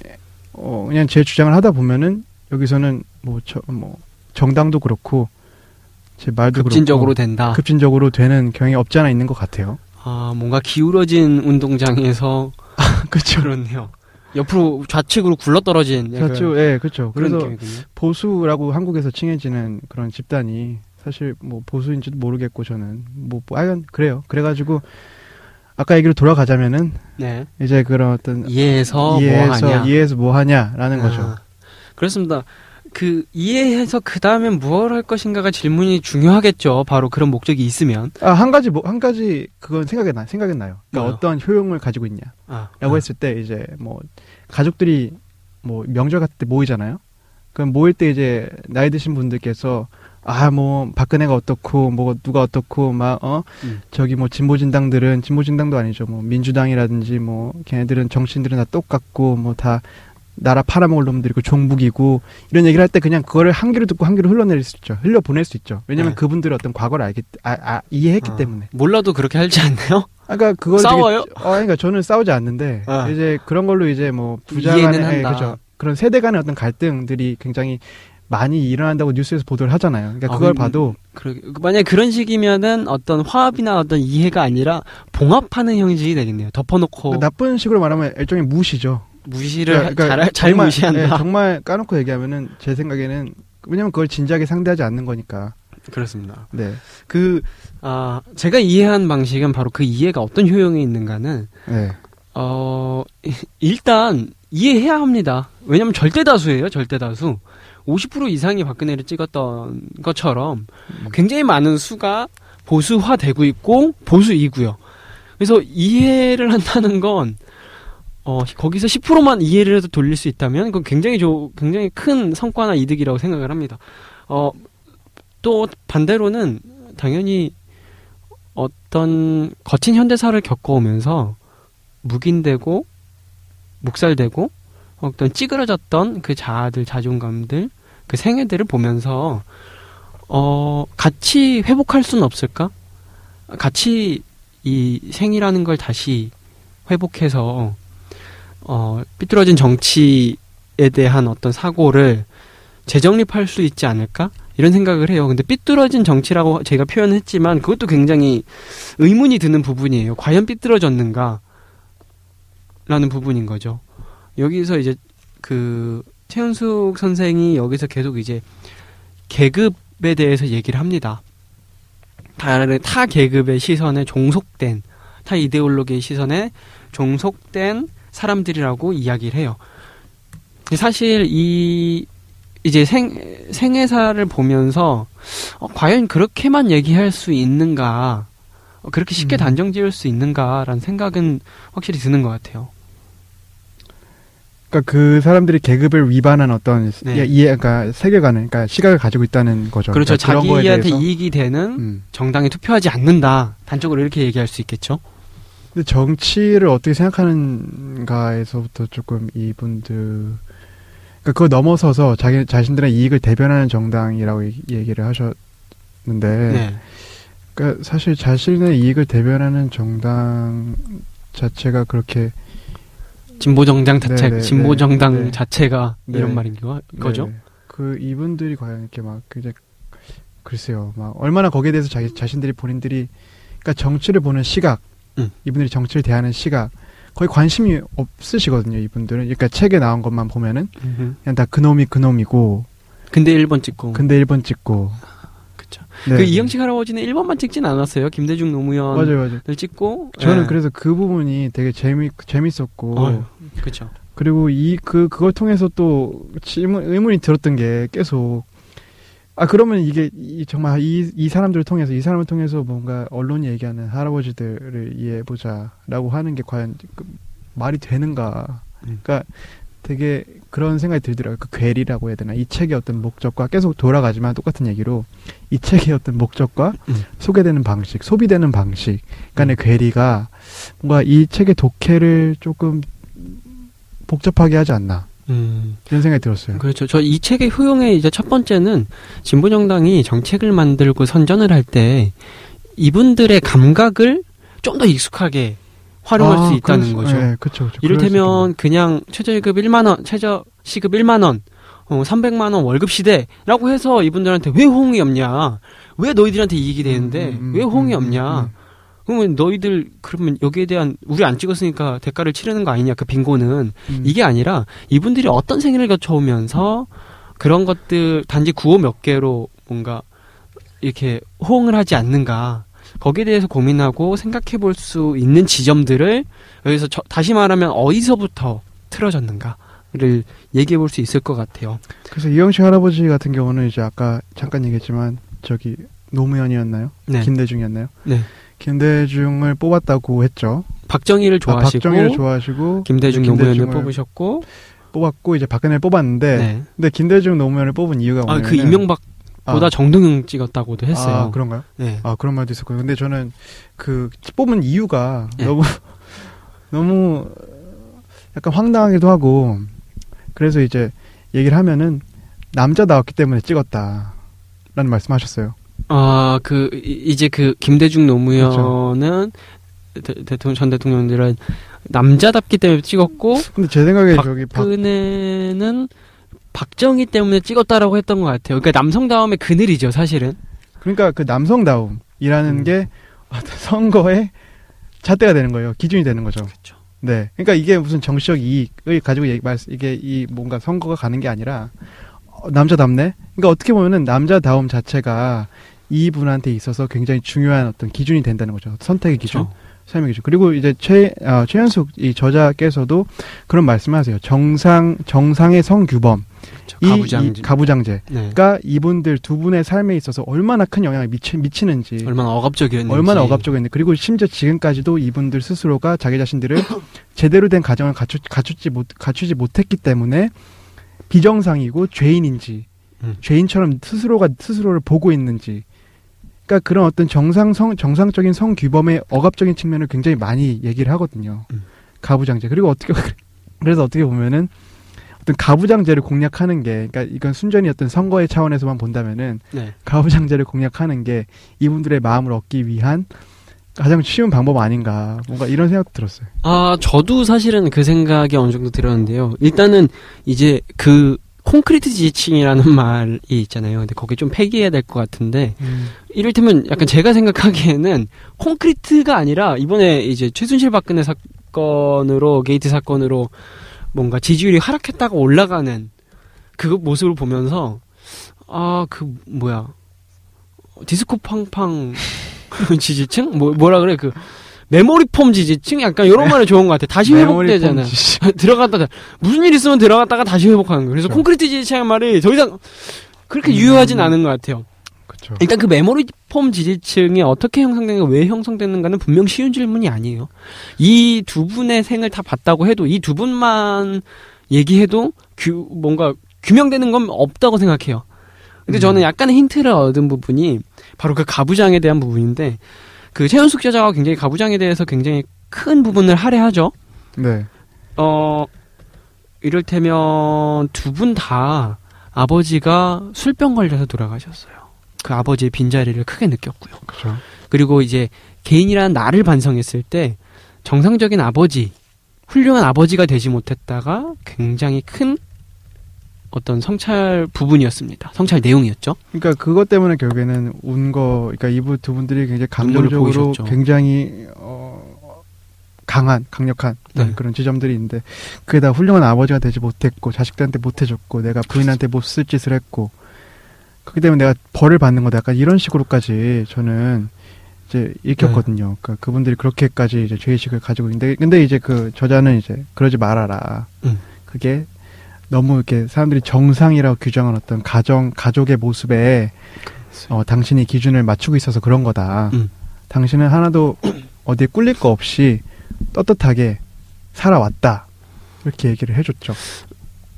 어, 그냥 제 주장을 하다 보면은 여기서는 뭐, 저, 뭐 정당도 그렇고 제 말도 급진적으로 그렇고 된다. 급진적으로 되는 경향이 없지 않아 있는 것 같아요. 아 뭔가 기울어진 운동장에서 그렇죠. 그렇네요. 옆으로 좌측으로 굴러떨어진 약간 그렇죠. 예, 그렇죠. 그래서 느낌이군요. 보수라고 한국에서 칭해지는 그런 집단이 사실 뭐 보수인지도 모르겠고 저는 뭐, 뭐 하여간 그래요. 그래가지고 아까 얘기로 돌아가자면은 네. 이제 그런 어떤 이해해서 이해해서 뭐 하냐. 이해해서 뭐 하냐라는 아, 거죠. 그렇습니다. 그 이해해서 그 다음엔 무엇을 할 것인가가 질문이 중요하겠죠. 바로 그런 목적이 있으면. 아 한 가지 뭐 한 가지 그건 생각이 나 생각이 나요. 그러니까? 어떤 효용을 가지고 있냐라고 아, 했을 때 이제 뭐 가족들이 뭐 명절 같을 때 모이잖아요. 그럼 모일 때 이제 나이 드신 분들께서 아 뭐 박근혜가 어떻고 뭐 누가 어떻고 막어 음. 저기 뭐 진보 진당들은 진보 진당도 아니죠 뭐 민주당이라든지 뭐 걔네들은 정치인들은 다 똑같고 뭐다 나라 팔아먹을 놈들이고 종북이고 이런 얘기를 할 때 그냥 그거를 한 귀로 듣고 한 귀로 흘러내릴 수 있죠 흘려 보낼 수 있죠 왜냐면 네. 그분들의 어떤 과거를 알기 아, 아, 이해했기 아, 때문에 몰라도 그렇게 할지 않나요? 아까 그걸 싸워요? 되게, 어 그러니까 저는 싸우지 않는데 아. 이제 그런 걸로 이제 뭐 부자간의 예. 그렇죠 그런 세대 간의 어떤 갈등들이 굉장히 많이 일어난다고 뉴스에서 보도를 하잖아요. 그러니까 아, 그걸 그럼- 봐도 그러게. 만약 그런 식이면은 어떤 화합이나 어떤 이해가 아니라 봉합하는 형식이 되겠네요. 덮어놓고 나쁜 식으로 말하면 일종의 무시죠. 무시를 그러니까 잘, 잘 정말, 무시한다. 예, 정말 까놓고 얘기하면은 제 생각에는 왜냐면 그걸 진지하게 상대하지 않는 거니까. 그렇습니다. 네. 그, 아, 제가 이해한 방식은 바로 그 이해가 어떤 효용이 있는가는, 네. 어, 일단 이해해야 합니다. 왜냐면 절대 다수예요, 절대 다수. 50% 이상이 박근혜를 찍었던 것처럼 굉장히 많은 수가 보수화되고 있고 보수이고요. 그래서 이해를 한다는 건 어, 거기서 10%만 이해를 해도 돌릴 수 있다면 그건 굉장히 조, 굉장히 큰 성과나 이득이라고 생각을 합니다. 어, 또 반대로는 당연히 어떤 거친 현대사를 겪어오면서 묵인되고 묵살되고 어떤 찌그러졌던 그 자아들 자존감들 그 생애들을 보면서 어 같이 회복할 수는 없을까? 같이 이 생이라는 걸 다시 회복해서 어 삐뚤어진 정치에 대한 어떤 사고를 재정립할 수 있지 않을까? 이런 생각을 해요. 근데 삐뚤어진 정치라고 제가 표현했지만 그것도 굉장히 의문이 드는 부분이에요. 과연 삐뚤어졌는가? 라는 부분인 거죠. 여기서 이제 그 최현숙 선생이 여기서 계속 이제 계급에 대해서 얘기를 합니다. 다른 타 계급의 시선에 종속된 타 이데올로기의 시선에 종속된 사람들이라고 이야기를 해요. 사실 이 이제 생 생애사를 보면서 어, 과연 그렇게만 얘기할 수 있는가? 어, 그렇게 쉽게 음. 단정 지을 수 있는가라는 생각은 확실히 드는 것 같아요. 그러니까 그 사람들이 계급을 위반한 어떤 네. 이해, 그러니까 세계관을, 그러니까 시각을 가지고 있다는 거죠. 그렇죠. 그러니까 자기한테. 이익이 되는 음. 정당에 투표하지 않는다. 단적으로 이렇게 얘기할 수 있겠죠. 근데 정치를 어떻게 생각하는가에서부터 조금 이분들 그러니까 그거 넘어서서 자기 자신들의 이익을 대변하는 정당이라고 얘기- 얘기를 하셨는데 네. 그러니까 사실 자신의 이익을 대변하는 정당 자체가 그렇게 진보 정당 자체, 네, 네, 진보 네, 정당 네. 자체가 네. 이런 말인 거, 거죠. 네, 그 이분들이 과연 이렇게 막 이제 글쎄요 막 얼마나 거기에 대해서 자기 자신들이 본인들이 그러니까 정치를 보는 시각 음. 이분들이 정치를 대하는 시각 거의 관심이 없으시거든요 이분들은 그러니까 책에 나온 것만 보면은 음흠. 그냥 다 그놈이 그놈이고 근데 1번 찍고. 근데 1번 찍고 그쵸. 네. 그 이영식 할아버지는 1번만 찍진 않았어요. 김대중 노무현을 맞아요 맞아요 찍고. 저는 예. 그래서 그 부분이 되게 재미 재밌었고 그쵸. 그리고 이 그 그걸 통해서 또 질문 의문이 들었던 게 계속 아 그러면 이게 이, 정말 이, 이 사람들을 통해서 이 사람을 통해서 뭔가 언론이 얘기하는 할아버지들을 이해해 보자라고 하는 게 과연 그 말이 되는가? 음. 그러니까 되게 그런 생각이 들더라고요. 그 괴리라고 해야 되나? 이 책의 어떤 목적과 계속 돌아가지만 똑같은 얘기로 이 책의 어떤 목적과 음. 소개되는 방식, 소비되는 방식 간의 괴리가 뭔가 이 책의 독해를 조금 복잡하게 하지 않나 음, 이런 생각이 들었어요. 그렇죠. 저 이 책의 효용의 이제 첫 번째는 진보정당이 정책을 만들고 선전을 할 때 이분들의 감각을 좀 더 익숙하게 활용할 아, 수 있다는 그럴 거죠. 네, 그렇죠. 그렇죠. 이를테면 그냥 최저시급 1만 원, 최저 시급 1만 원, 어, 300만 원 월급 시대라고 해서 이분들한테 왜 호응이 없냐? 왜 너희들한테 이익이 되는데 음, 음, 왜 호응이 음, 없냐? 음, 그러면 너희들 그러면 여기에 대한 우리 안 찍었으니까 대가를 치르는 거 아니냐? 그 빈곤은 음. 이게 아니라 이분들이 어떤 생일을 거쳐오면서 그런 것들 단지 구호 몇 개로 뭔가 이렇게 호응을 하지 않는가 거기에 대해서 고민하고 생각해 볼 수 있는 지점들을 여기서 저- 다시 말하면 어디서부터 틀어졌는가를 얘기해 볼 수 있을 것 같아요. 그래서 이영식 할아버지 같은 경우는 이제 아까 잠깐 얘기했지만 저기 노무현이었나요? 네. 김대중이었나요? 네. 김대중을 뽑았다고 했죠. 박정희를 아, 좋아하시고 박정희를 좋아하시고 김대중 노무현을 김대중을 뽑으셨고 뽑았고 이제 박근혜를 뽑았는데 네. 근데 김대중 노무현을 뽑은 이유가 아, 그 이명박 보다 정동영 찍었다고도 했어요. 아, 그런가요? 네. 아 그런 말도 있었고요. 근데 저는 그 뽑은 이유가 네. 너무 너무 약간 황당하기도 하고 그래서 이제 얘기를 하면은 남자 나왔기 때문에 찍었다 라는 말씀 하셨어요. 아, 그, 이- 이제 그, 김대중 노무현은, 대, 대통령, 전 대통령들은 남자답기 때문에 찍었고, 근데 제 생각에 저기 박 박근혜는 박정희 때문에 찍었다라고 했던 것 같아요. 그러니까 남성다움의 그늘이죠, 사실은. 그러니까 그 남성다움이라는 음. 게 선거의 잣대가 되는 거예요. 기준이 되는 거죠. 그렇죠. 네. 그러니까 이게 무슨 정치적 이익을 가지고 얘기, 말, 이게 이 뭔가 선거가 가는 게 아니라 어, 남자답네. 그러니까 어떻게 보면은 남자다움 자체가 이 분한테 있어서 굉장히 중요한 어떤 기준이 된다는 거죠. 선택의 기준, 그렇죠. 삶의 기준. 그리고 이제 최 어, 최현숙 이 저자께서도 그런 말씀하세요. 정상 정상의 성규범, 그렇죠. 이, 가부장제. 이 가부장제. 네. 가 이분들 두 분의 삶에 있어서 얼마나 큰 영향을 미치, 미치는지 얼마나 억압적이었는지. 얼마나 억압적이었는지 그리고 심지어 지금까지도 이분들 스스로가 자기 자신들을 제대로 된 가정을 갖추, 갖추지 못 갖추지 못했기 때문에 비정상이고 죄인인지 음. 죄인처럼 스스로가 스스로를 보고 있는지 그러니까 그런 어떤 정상 성 정상적인 성 규범의 억압적인 측면을 굉장히 많이 얘기를 하거든요. 음. 가부장제 그리고 어떻게 그래서 어떻게 보면은 어떤 가부장제를 공략하는 게 그러니까 이건 순전히 어떤 선거의 차원에서만 본다면은 네. 가부장제를 공략하는 게 이분들의 마음을 얻기 위한 가장 쉬운 방법 아닌가 뭔가 이런 생각도 들었어요. 아, 저도 사실은 그 생각이 어느 정도 들었는데요. 일단은 이제 그 콘크리트 지지층이라는 말이 있잖아요. 근데 거기 좀 폐기해야 될 것 같은데 이를테면 약간 제가 생각하기에는 콘크리트가 아니라 이번에 이제 최순실 박근혜 사건으로 게이트 사건으로 뭔가 지지율이 하락했다가 올라가는 그 모습을 보면서 아 그 뭐야. 디스코 팡팡 지지층? 뭐 뭐라 그래? 그 메모리 폼 지지층 약간 이런 말이 좋은 것 같아. 다시 회복되잖아. 들어갔다 무슨 일 있으면 들어갔다가 다시 회복하는 거예요. 그래서 그렇죠. 콘크리트 지지층 말이 더 이상 그렇게 음. 유효하진 않은 것 같아요. 그렇죠. 일단 그 메모리 폼 지지층이 어떻게 형성되는가, 왜 형성되는가는 분명 쉬운 질문이 아니에요. 이 두 분의 생을 다 봤다고 해도 이 두 분만 얘기해도 규, 뭔가 규명되는 건 없다고 생각해요. 근데 음. 저는 약간의 힌트를 얻은 부분이 바로 그 가부장에 대한 부분인데 그 최현숙 저자가 굉장히 가부장에 대해서 굉장히 큰 부분을 할애하죠. 네. 어, 이를테면 두 분 다 아버지가 술병 걸려서 돌아가셨어요. 그 아버지의 빈자리를 크게 느꼈고요. 그렇죠. 그리고 이제 개인이라는 나를 반성했을 때 정상적인 아버지, 훌륭한 아버지가 되지 못했다가 굉장히 큰 어떤 성찰 부분이었습니다. 성찰 내용이었죠. 그러니까 그것 때문에 결국에는 운 거, 그러니까 이분 두 분들이 굉장히 감정적으로. 굉장히 어, 강한, 강력한 네. 그런 지점들이 있는데 그게 다 훌륭한 아버지가 되지 못했고 자식들한테 못해줬고 내가 부인한테 못쓸 짓을 했고 그렇기 때문에 내가 벌을 받는 거다. 약간 이런 식으로까지 저는 이제 읽혔거든요. 그러니까 그분들이 그렇게까지 이제 죄의식을 가지고 있는데 근데 이제 그 저자는 이제 그러지 말아라. 음. 그게 너무 이렇게 사람들이 정상이라고 규정한 어떤 가정 가족의 모습에 어, 당신이 기준을 맞추고 있어서 그런 거다. 음. 당신은 하나도 어디에 꿀릴 거 없이 떳떳하게 살아왔다. 이렇게 얘기를 해줬죠.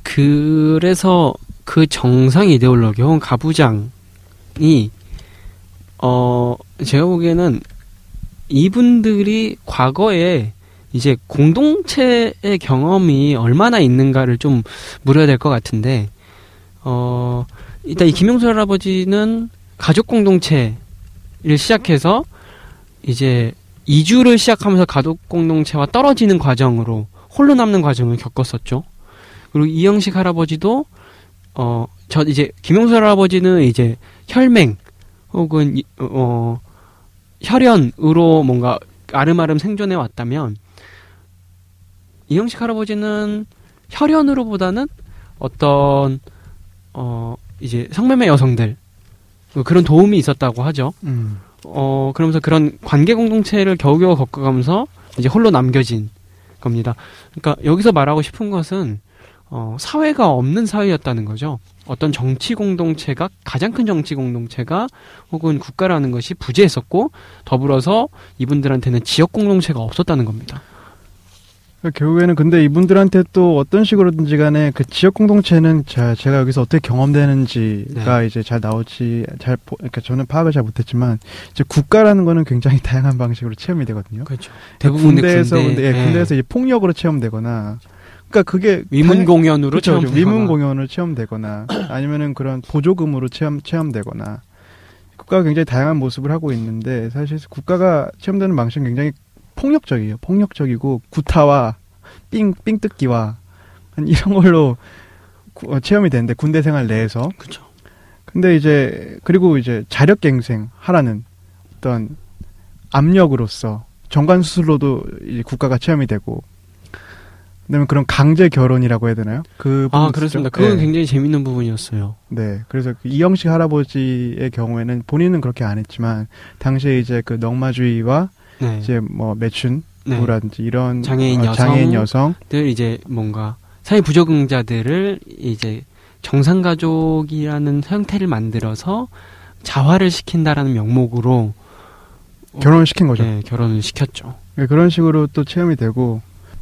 그래서 그 정상 이데올로기 혹은 가부장이 어 제가 보기에는 이분들이 과거에 이제 공동체의 경험이 얼마나 있는가를 좀 물어야 될 것 같은데 어 일단 이 김용수 할아버지는 가족 공동체를 시작해서 이제 이주를 시작하면서 가족 공동체와 떨어지는 과정으로 홀로 남는 과정을 겪었었죠. 그리고 이영식 할아버지도 어 저 이제 김용수 할아버지는 이제 혈맹 혹은 이- 어 혈연으로 뭔가 아름아름 생존해 왔다면 이영식 할아버지는 혈연으로보다는 어떤 어 이제 성매매 여성들 뭐 그런 도움이 있었다고 하죠. 음. 어 그러면서 그런 관계 공동체를 겨우겨우 겪어가면서 이제 홀로 남겨진 겁니다. 그러니까 여기서 말하고 싶은 것은 어 사회가 없는 사회였다는 거죠. 어떤 정치 공동체가 가장 큰 정치 공동체가 혹은 국가라는 것이 부재했었고 더불어서 이분들한테는 지역 공동체가 없었다는 겁니다. 결국에는 근데 이분들한테 또 어떤 식으로든지 간에 그 지역 공동체는 자, 제가 여기서 어떻게 경험되는지가 네. 이제 잘 나오지 잘 보- 그러니까 저는 파악을 잘 못했지만 이제 국가라는 거는 굉장히 다양한 방식으로 체험이 되거든요. 그렇죠. 대부분 군대에서 군대, 근데 예, 예. 군대에서 이제 폭력으로 체험되거나 그러니까 그게 위문 공연으로 그렇죠, 체험 그렇죠. 위문 공연으로 체험되거나 아니면은 그런 보조금으로 체험 체험되거나 국가가 굉장히 다양한 모습을 하고 있는데 사실 국가가 체험되는 방식은 굉장히 폭력적이에요. 폭력적이고 구타와 삥 삥뜯기와 한 이런 걸로 구- 어, 체험이 되는데 군대 생활 내에서 그렇죠. 근데 이제 그리고 이제 자력갱생 하라는 어떤 압력으로서 정관 수술로도 국가가 체험이 되고 그다음에 그런 강제 결혼이라고 해야 되나요? 그아 부분 그렇습니다. 그건 네. 굉장히 재밌는 부분이었어요. 네. 그래서 그 이영식 할아버지의 경우에는 본인은 그렇게 안 했지만 당시에 이제 그 넉마주의와 네. 이제 뭐 매춘 네. 부라든지 이런 장애인 어, 여성. 장애인 여성 들 이제 뭔가 사회 부적응자들을 이제 정상 가족이라는 형태를 만들어서 자화를 시킨다라는 명목으로 어, 결혼을 시킨 거죠. 네, 결혼을 시켰죠. 네, 그런 식으로 또 체험이 되고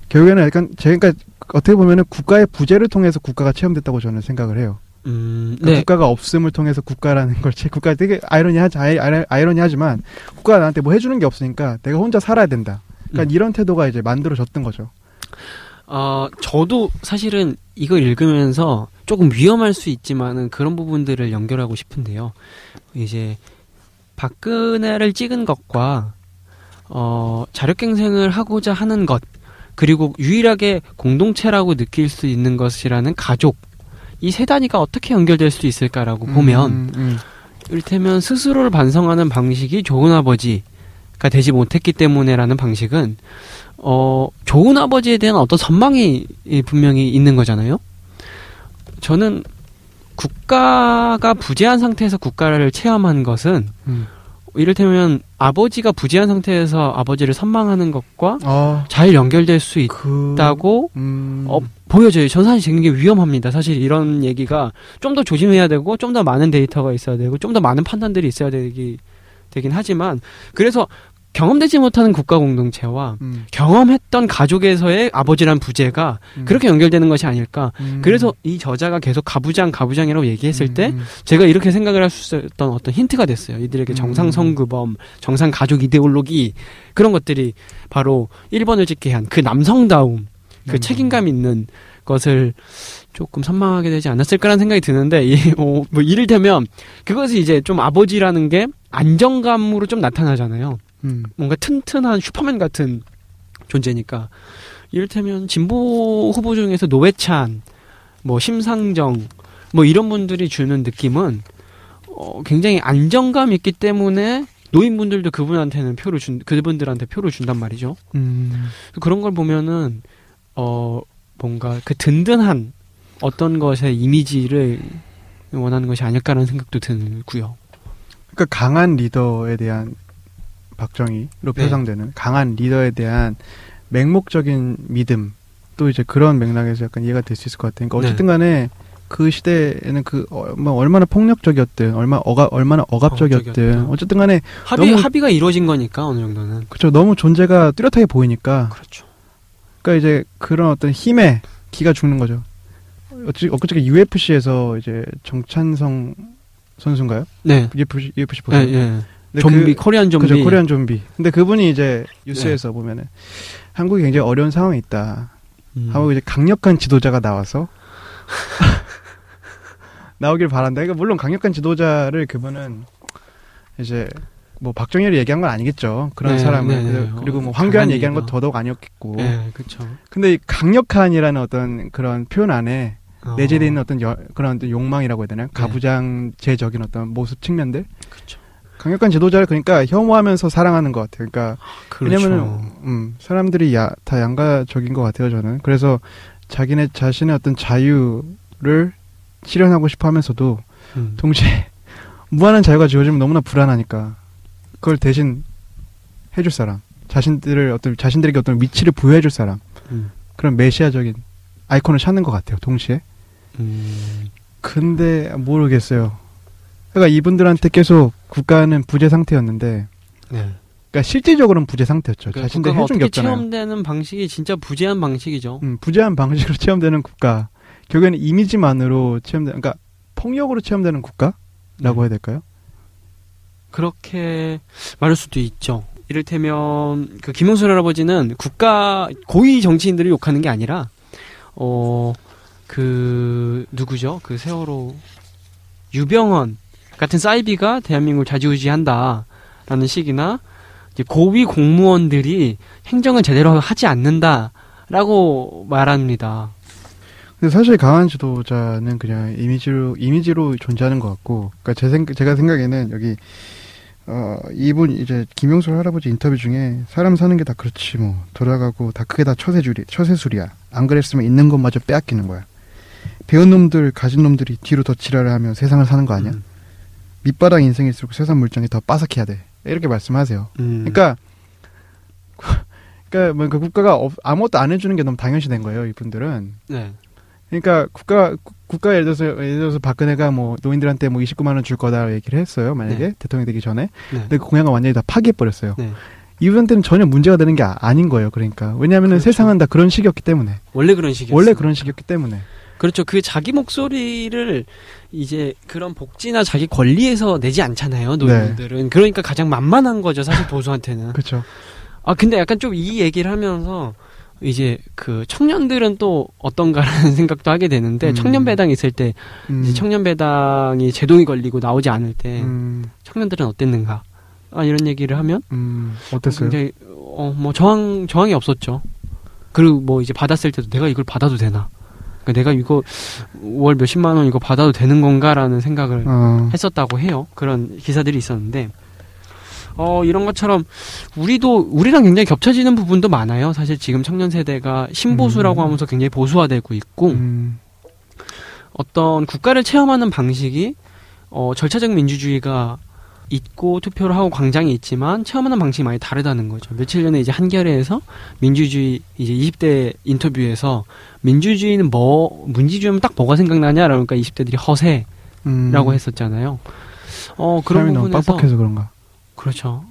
결국에는 약간 제가 그러니까 어떻게 보면은 국가의 부재를 통해서 국가가 체험됐다고 저는 생각을 해요. 음, 그러니까 네, 국가가 없음을 통해서 국가라는 걸 체, 국가 되게 아이러니하지 아이, 아이, 아이러니하지만 국가가 나한테 뭐 해주는 게 없으니까 내가 혼자 살아야 된다. 그러니까 음. 이런 태도가 이제 만들어졌던 거죠. 어, 저도 사실은 이거 읽으면서 조금 위험할 수 있지만은 그런 부분들을 연결하고 싶은데요. 이제 박근혜를 찍은 것과 어, 자력갱생을 하고자 하는 것 그리고 유일하게 공동체라고 느낄 수 있는 것이라는 가족 이 세 단위가 어떻게 연결될 수 있을까라고 보면 음, 음. 이를테면 스스로를 반성하는 방식이 좋은 아버지가 되지 못했기 때문에라는 방식은 어 좋은 아버지에 대한 어떤 선망이 이, 분명히 있는 거잖아요. 저는 국가가 부재한 상태에서 국가를 체험한 것은 음. 이를테면 아버지가 부재한 상태에서 아버지를 선망하는 것과 아, 잘 연결될 수그 있다고 음. 어, 보여져요. 전 사실 되게 위험합니다. 사실 이런 얘기가 좀 더 조심해야 되고, 좀 더 많은 데이터가 있어야 되고, 좀 더 많은 판단들이 있어야 되기, 되긴 하지만, 그래서 경험되지 못하는 국가 공동체와 음, 경험했던 가족에서의 아버지란 부재가 음. 그렇게 연결되는 것이 아닐까. 음. 그래서 이 저자가 계속 가부장, 가부장이라고 얘기했을 음, 때, 음. 제가 이렇게 생각을 할 수 있었던 어떤 힌트가 됐어요. 이들에게 음. 정상 성급범, 정상 가족 이데올로기, 그런 것들이 바로 1번을 찍게 한 그 남성다움, 그 음. 책임감 있는 것을 조금 선망하게 되지 않았을까라는 생각이 드는데, 이, 어, 뭐, 이를테면, 그것이 이제 좀 아버지라는 게 안정감으로 좀 나타나잖아요. 음. 뭔가 튼튼한 슈퍼맨 같은 존재니까. 이를테면, 진보 후보 중에서 노회찬, 뭐, 심상정, 뭐, 이런 분들이 주는 느낌은, 어, 굉장히 안정감 있기 때문에, 노인분들도 그분한테는 표를 준, 그분들한테 표를 준단 말이죠. 음. 그런 걸 보면은 어 뭔가 그 든든한 어떤 것의 이미지를 원하는 것이 아닐까라는 생각도 들고요. 그러니까 강한 리더에 대한 박정희로 네. 표상되는 강한 리더에 대한 맹목적인 믿음 또 이제 그런 맥락에서 약간 이해가 될 수 있을 것 같아요. 그러니까 네. 어쨌든 간에 그 시대에는 그 어, 뭐 얼마나 폭력적이었든 얼마 어가 얼마나 억압적이었든. 어쨌든 간에 합의 너무- 합의가 이루어진 거니까 어느 정도는 그쵸 너무 존재가 뚜렷하게 보이니까 그렇죠. 그러니까 이제 그런 어떤 힘에 기가 죽는 거죠. 어찌 엊그저께 UFC에서 이제 정찬성 선수인가요? 네. UFC, UFC 예, 보세요. 예. 좀비 그, 코리안 좀비. 그죠 코리안 좀비. 근데 그분이 이제 뉴스에서 보면은 한국이 굉장히 어려운 상황에 있다. 음. 하고 이제 강력한 지도자가 나와서 나오길 바란다. 그러니까 물론 강력한 지도자를 그분은 이제 뭐 박정희를 얘기한 건 아니겠죠. 그런 네, 사람을 네, 네. 그리고- 그리고 어, 뭐 황교안 얘기한 건. 더더욱 아니었겠고. 예, 그렇죠. 근데 이 강력한이라는 어떤 그런 표현 안에 어. 내재되어 있는 어떤 여- 그런 어떤 욕망이라고 해야 되나요? 가부장제적인 어떤 모습 측면들. 그렇죠. 강력한 지도자를 그러니까 혐오하면서 사랑하는 것 같아요. 그러니까 그렇죠. 왜냐면은 음, 사람들이 야, 다 양가적인 것 같아요. 저는 그래서 자기네 자신의 어떤 자유를 실현하고 싶어하면서도 음. 동시에 무한한 자유가 주어지면 너무나 불안하니까 그걸 대신 해줄 사람, 자신들을 어떤 자신들에게 어떤 위치를 부여해줄 사람 음. 그런 메시아적인 아이콘을 찾는 것 같아요. 동시에. 음. 근데 모르겠어요. 그러니까 이분들한테 계속 국가는 부재 상태였는데, 네. 그러니까 실질적으로는 부재 상태였죠. 그러니까 자신들 해준 게 없잖아요. 체험되는 방식이 진짜 부재한 방식이죠. 음, 부재한 방식으로 체험되는 국가. 결국에는 이미지만으로 체험되는, 그러니까 폭력으로 체험되는 국가라고 음. 해야 될까요? 그렇게 말할 수도 있죠. 이를테면 그 김용술 할아버지는 국가 고위 정치인들을 욕하는 게 아니라 어 그 누구죠? 그 세월호 유병헌 같은 사이비가 대한민국을 좌지우지한다라는 식이나 이제 고위 공무원들이 행정을 제대로 하지 않는다라고 말합니다. 근데 사실 강한 지도자는 그냥 이미지로, 이미지로 존재하는 것 같고, 그러니까 제 생, 제가 생각에는 여기, 어, 이분 이제 김용술 할아버지 인터뷰 중에 사람 사는 게 다 그렇지 뭐, 돌아가고 다 그게 다 처세줄이, 처세술이야. 안 그랬으면 있는 것마저 빼앗기는 거야. 배운 놈들, 가진 놈들이 뒤로 더 지랄을 하면 세상을 사는 거 아니야? 음. 밑바닥 인생일수록 세상 물정이 더 빠삭해야 돼. 이렇게 말씀하세요. 음. 그러니까 그러니까 뭐 그 국가가 없- 아무것도 안 해주는 게 너무 당연시된 거예요. 이분들은. 네. 그러니까 국가 국- 국가 예를 들어서 예를 들어서 박근혜가 뭐 노인들한테 뭐 29만 원 줄 거다 얘기를 했어요. 만약에 네. 대통령 되기 전에. 네. 근데 그 공약을 완전히 다 파기해 버렸어요. 네. 이분한테는 전혀 문제가 되는 게 아, 닌 거예요. 그러니까 왜냐하면 그렇죠. 세상은 다 그런 식이었기 때문에 원래 그런 식이었어요. 원래 그런 식이었기 때문에 그렇죠. 그 자기 목소리를 이제 그런 복지나 자기 권리에서 내지 않잖아요. 노인들은. 그러니까 가장 만만한 거죠. 사실 보수한테는. 그렇죠. 아 근데 약간 좀 이 얘기를 하면서 이제 그 청년들은 또 어떤가라는 생각도 하게 되는데 음. 청년 배당 있을 때 음, 이제 청년 배당이 제동이 걸리고 나오지 않을 때 음, 청년들은 어땠는가? 아 이런 얘기를 하면 음, 어땠어요? 굉장히 어뭐 저항 저항이 없었죠. 그리고 뭐 이제 받았을 때도 내가 이걸 받아도 되나? 그러니까 내가 이거 월 몇십만 원 이거 받아도 되는 건가라는 생각을 어, 했었다고 해요. 그런 기사들이 있었는데, 어, 이런 것처럼, 우리도, 우리랑 굉장히 겹쳐지는 부분도 많아요. 사실 지금 청년 세대가 신보수라고 음. 하면서 굉장히 보수화되고 있고, 음, 어떤 국가를 체험하는 방식이, 어, 절차적 민주주의가 있고 투표를 하고 광장이 있지만 체험하는 방식이 많이 다르다는 거죠. 며칠 전에 이제 한겨레에서 민주주의 이제 20대 인터뷰에서 민주주의는 뭐 민주주의면 딱 뭐가 생각나냐 그러니까 20대들이 허세라고 음, 했었잖아요. 어 그런 사람이 너무 부분에서 빡빡해서 그런가? 그렇죠.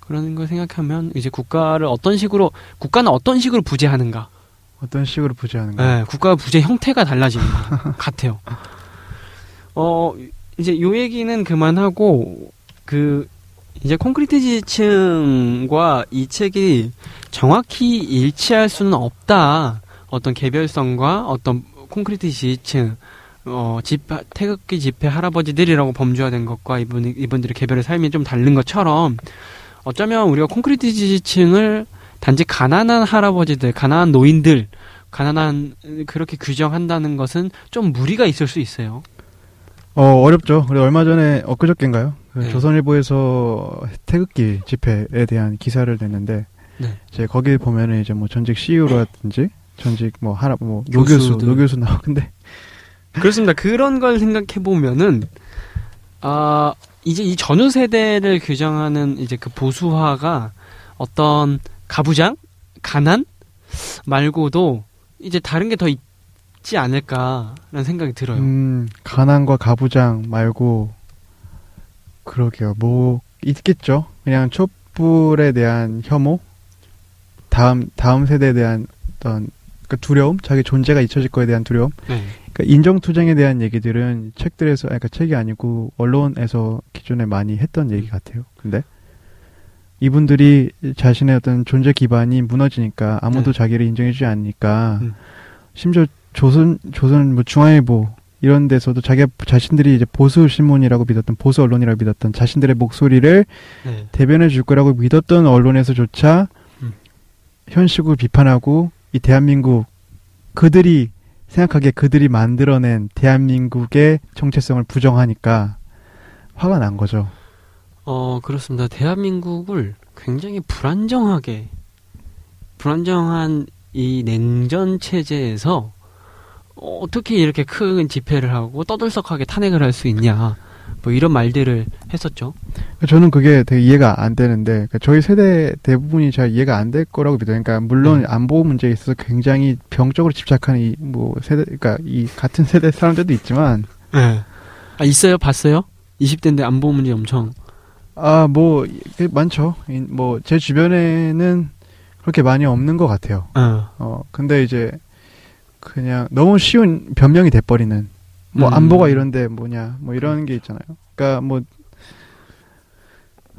그런 걸 생각하면 이제 국가를 어떤 식으로 국가는 어떤 식으로 부재하는가? 어떤 식으로 부재하는가? 네, 국가 부재 형태가 달라지는 것 같아요. 어 이제 요 얘기는 그만하고 그 이제 콘크리트 지층과 이 책이 정확히 일치할 수는 없다. 어떤 개별성과 어떤 콘크리트 지층 어, 집, 태극기 집회 할아버지들이라고 범주화된 것과 이분, 이분들의 개별의 삶이 좀 다른 것처럼 어쩌면 우리가 콘크리트 지층을 단지 가난한 할아버지들, 가난한 노인들, 가난한, 그렇게 규정한다는 것은 좀 무리가 있을 수 있어요. 어, 어렵죠. 그리고 얼마 전에 엊그저께인가요? 그 네. 조선일보에서 태극기 집회에 대한 기사를 냈는데 네. 이제 거기 보면은 이제 뭐 전직 CEO라든지 전직 뭐 하나 뭐 노교수. 노교수 나오 근데 그렇습니다. 그런 걸 생각해 보면은 아 이제 이 전후 세대를 규정하는 이제 그 보수화가 어떤 가부장, 가난 말고도 이제 다른 게 더 있지 않을까라는 생각이 들어요. 음, 가난과 가부장 말고 그러게요. 뭐 있겠죠. 그냥 촛불에 대한 혐오, 다음 다음 세대에 대한 어떤 그 두려움, 자기 존재가 잊혀질 거에 대한 두려움. 네. 그러니까 인정 투쟁에 대한 얘기들은 책들에서, 아니, 그러니까 책이 아니고 언론에서 기존에 많이 했던 얘기 같아요. 근데 이분들이 자신의 어떤 존재 기반이 무너지니까 아무도 네. 자기를 인정해주지 않으니까 음. 심지어 조선 조선 뭐 중앙일보 이런 데서도 자기 자신들이 이제 보수 신문이라고 믿었던 보수 언론이라고 믿었던 자신들의 목소리를 네. 대변해 줄 거라고 믿었던 언론에서조차 음. 현실을 비판하고 이 대한민국 그들이 생각하기에 그들이 만들어낸 대한민국의 정체성을 부정하니까 화가 난 거죠. 어, 그렇습니다. 대한민국을 굉장히 불안정하게, 불안정한 이 냉전 체제에서 어, 어떻게 이렇게 큰 집회를 하고 떠들썩하게 탄핵을 할 수 있냐. 뭐 이런 말들을 했었죠. 저는 그게 되게 이해가 안 되는데 그러니까 저희 세대 대부분이 잘 이해가 안 될 거라고 믿어요. 그러니까 물론 음. 안보 문제에 있어서 굉장히 병적으로 집착하는 이 뭐 세대 그러니까 이 같은 세대 사람들도 있지만 네. 아, 있어요? 봤어요? 20대인데 안보 문제 엄청. 아, 뭐, 그 많죠. 뭐, 제 주변에는 그렇게 많이 없는 것 같아요. 어. 어, 근데 이제, 그냥 너무 쉬운 변명이 돼버리는, 뭐, 음. 안보가 이런데 뭐냐, 뭐 이런 게 있잖아요. 그니까 뭐,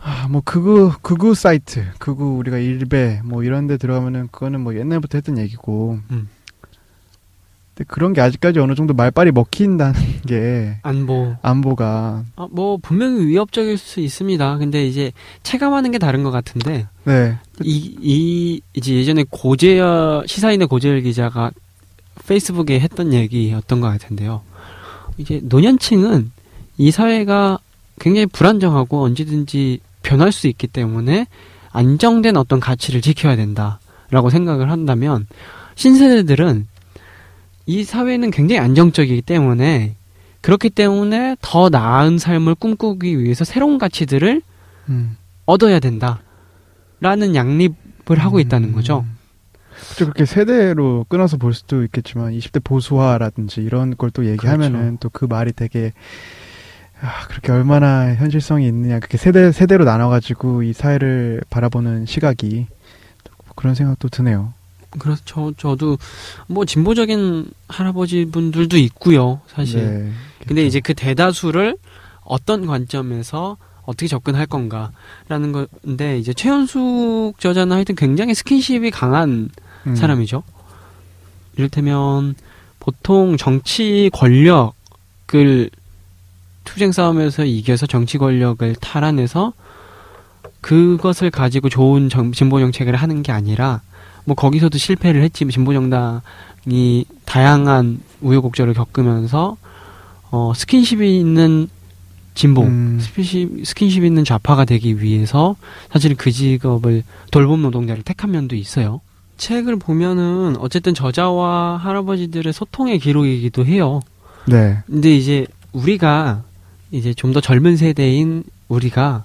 아, 뭐, 극우, 극우 사이트, 극우 우리가 일베, 뭐 이런 데 들어가면은 그거는 뭐 옛날부터 했던 얘기고, 음. 근데 그런 게 아직까지 어느 정도 말빨이 먹힌다는 게, 안보. 안보가, 아, 뭐 분명히 위협적일 수 있습니다. 근데 이제 체감하는 게 다른 것 같은데 네. 이, 이 이제 예전에 고재열 시사인의 고재열 기자가 페이스북에 했던 얘기였던 것 같은데요. 이제 노년층은 이 사회가 굉장히 불안정하고 언제든지 변할 수 있기 때문에 안정된 어떤 가치를 지켜야 된다라고 생각을 한다면 신세대들은 이 사회는 굉장히 안정적이기 때문에 그렇기 때문에 더 나은 삶을 꿈꾸기 위해서 새로운 가치들을 음. 얻어야 된다라는 양립을 하고 있다는 거죠. 그렇죠. 그렇게 세대로 끊어서 볼 수도 있겠지만 20대 보수화라든지 이런 걸 또 얘기하면은 또그 말이 되게 아, 그렇게 얼마나 현실성이 있느냐. 그렇게 세대 세대로 나눠 가지고 이 사회를 바라보는 시각이 그런 생각도 드네요. 저 저도 뭐 진보적인 할아버지 분들도 있고요, 사실. 네. 근데 그렇죠. 이제 그 대다수를 어떤 관점에서 어떻게 접근할 건가라는 건데 이제 최현숙 저자는 하여튼 굉장히 스킨십이 강한 음. 사람이죠. 이를테면 보통 정치 권력을 투쟁 싸움에서 이겨서 정치 권력을 탈환해서 그것을 가지고 좋은 정, 진보 정책을 하는 게 아니라 뭐 거기서도 실패를 했지만 진보 정당이 다양한 우여곡절을 겪으면서 어 스킨십이 있는 진보, 음. 스킨십, 스킨십 있는 좌파가 되기 위해서 사실 그 직업을 돌봄 노동자를 택한 면도 있어요. 책을 보면은 어쨌든 저자와 할아버지들의 소통의 기록이기도 해요. 네. 근데 이제 우리가 이제 좀 더 젊은 세대인 우리가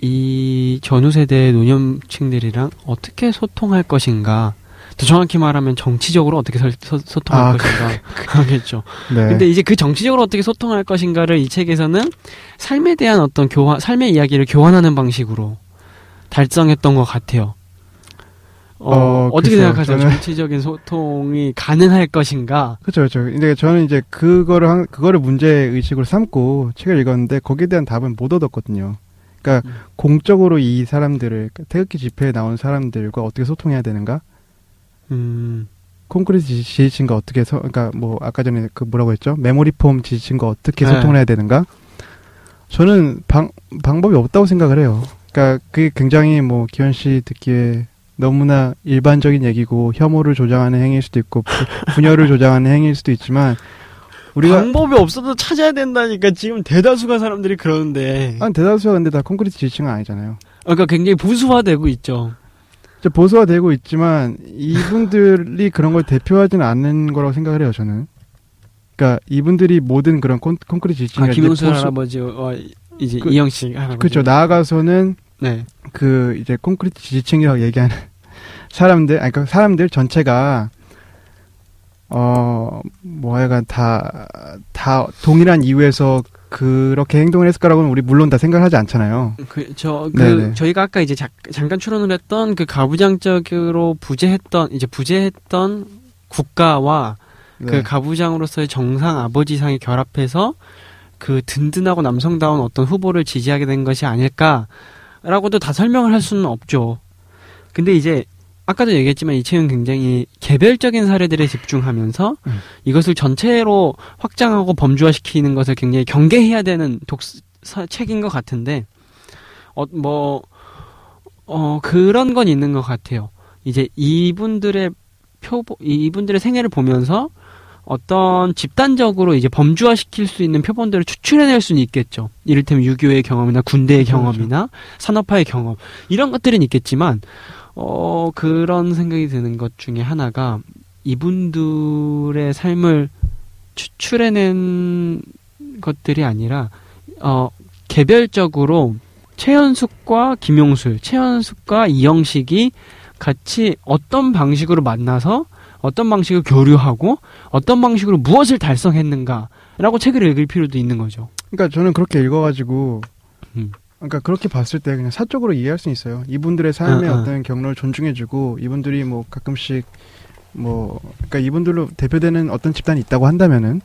이 전후 세대의 노년층들이랑 어떻게 소통할 것인가. 더 정확히 말하면 정치적으로 어떻게 설- 소, 소통할 아, 것인가 하겠죠. 네. 근데 이제 그 정치적으로 어떻게 소통할 것인가를 이 책에서는 삶에 대한 어떤 교환, 삶의 이야기를 교환하는 방식으로 달성했던 것 같아요. 어, 어, 어, 떻게. 생각하세요? 저는- 정치적인 소통이 가능할 것인가? 그렇죠, 그렇죠. 근데 저는 이제 그거를 한, 그거를 문제 의식으로 삼고 책을 읽었는데 거기에 대한 답은 못 얻었거든요. 그러니까 음. 공적으로 이 사람들을 태극기 집회에 나온 사람들과 어떻게 소통해야 되는가? 음, 콘크리트 지- 지지층과 어떻게 서, 그러니까 뭐 아까 전에 그 뭐라고 했죠? 메모리 폼 지지층과 어떻게 네. 소통을 해야 되는가? 저는 방 방법이 없다고 생각을 해요. 그러니까 그게 굉장히 뭐 기현 씨 듣기에 너무나 일반적인 얘기고 혐오를 조장하는 행위일 수도 있고 부- 분열을 조장하는 행위일 수도 있지만 우리가 방법이 없어도 찾아야 된다니까 지금 대다수가 사람들이 그러는데 한 대다수가 근데 다 콘크리트 지지층은 아니잖아요. 그러니까 굉장히 보수화되고 있죠. 보수화되고 있지만 이분들이 그런 걸 대표하지는 않는 거라고 생각을 해요. 저는. 그러니까 이분들이 모든 그런 콘, 콘크리트 아, 지지층이 김용수 할아버지와 이제 그- 이영식 할아버지. 그렇죠. 나아가서는 네. 그 이제 콘크리트 지지층이라고 얘기하는 사람들, 아니 그 사람들 전체가 어, 뭐 하여간 다, 다 동일한 이유에서 그렇게 행동을 했을 거라고는 우리 물론 다 생각하지 않잖아요. 그, 저, 그, 네네. 저희가 아까 이제 자- 잠깐 추론을 했던 그 가부장적으로 부재했던, 이제 부재했던 국가와 네. 그 가부장으로서의 정상 아버지상이 결합해서 그 든든하고 남성다운 어떤 후보를 지지하게 된 것이 아닐까 라고도 다 설명을 할 수는 없죠. 근데 이제 아까도 얘기했지만 이 책은 굉장히 개별적인 사례들에 집중하면서 음. 이것을 전체로 확장하고 범주화시키는 것을 굉장히 경계해야 되는 독 사- 책인 것 같은데 어 뭐 어, 그런 건 있는 것 같아요. 이제 이분들의 표 이분들의 생애를 보면서 어떤 집단적으로 이제 범주화 시킬 수 있는 표본들을 추출해낼 수는 있겠죠. 이를테면 6.25의 경험이나 군대의 그렇죠, 경험이나 산업화의 경험 이런 것들은 있겠지만 어 그런 생각이 드는 것 중에 하나가 이분들의 삶을 추출해낸 것들이 아니라 어 개별적으로 최현숙과 김용술, 최현숙과 이영식이 같이 어떤 방식으로 만나서 어떤 방식으로 교류하고 어떤 방식으로 무엇을 달성했는가라고 책을 읽을 필요도 있는 거죠. 그러니까 저는 그렇게 읽어가지고, 음. 그러니까 그렇게 봤을 때 그냥 사적으로 이해할 수 있어요. 이분들의 삶의 응, 응. 어떤 경로를 존중해주고, 이분들이 뭐 가끔씩 뭐, 그러니까 이분들로 대표되는 어떤 집단이 있다고 한다면은,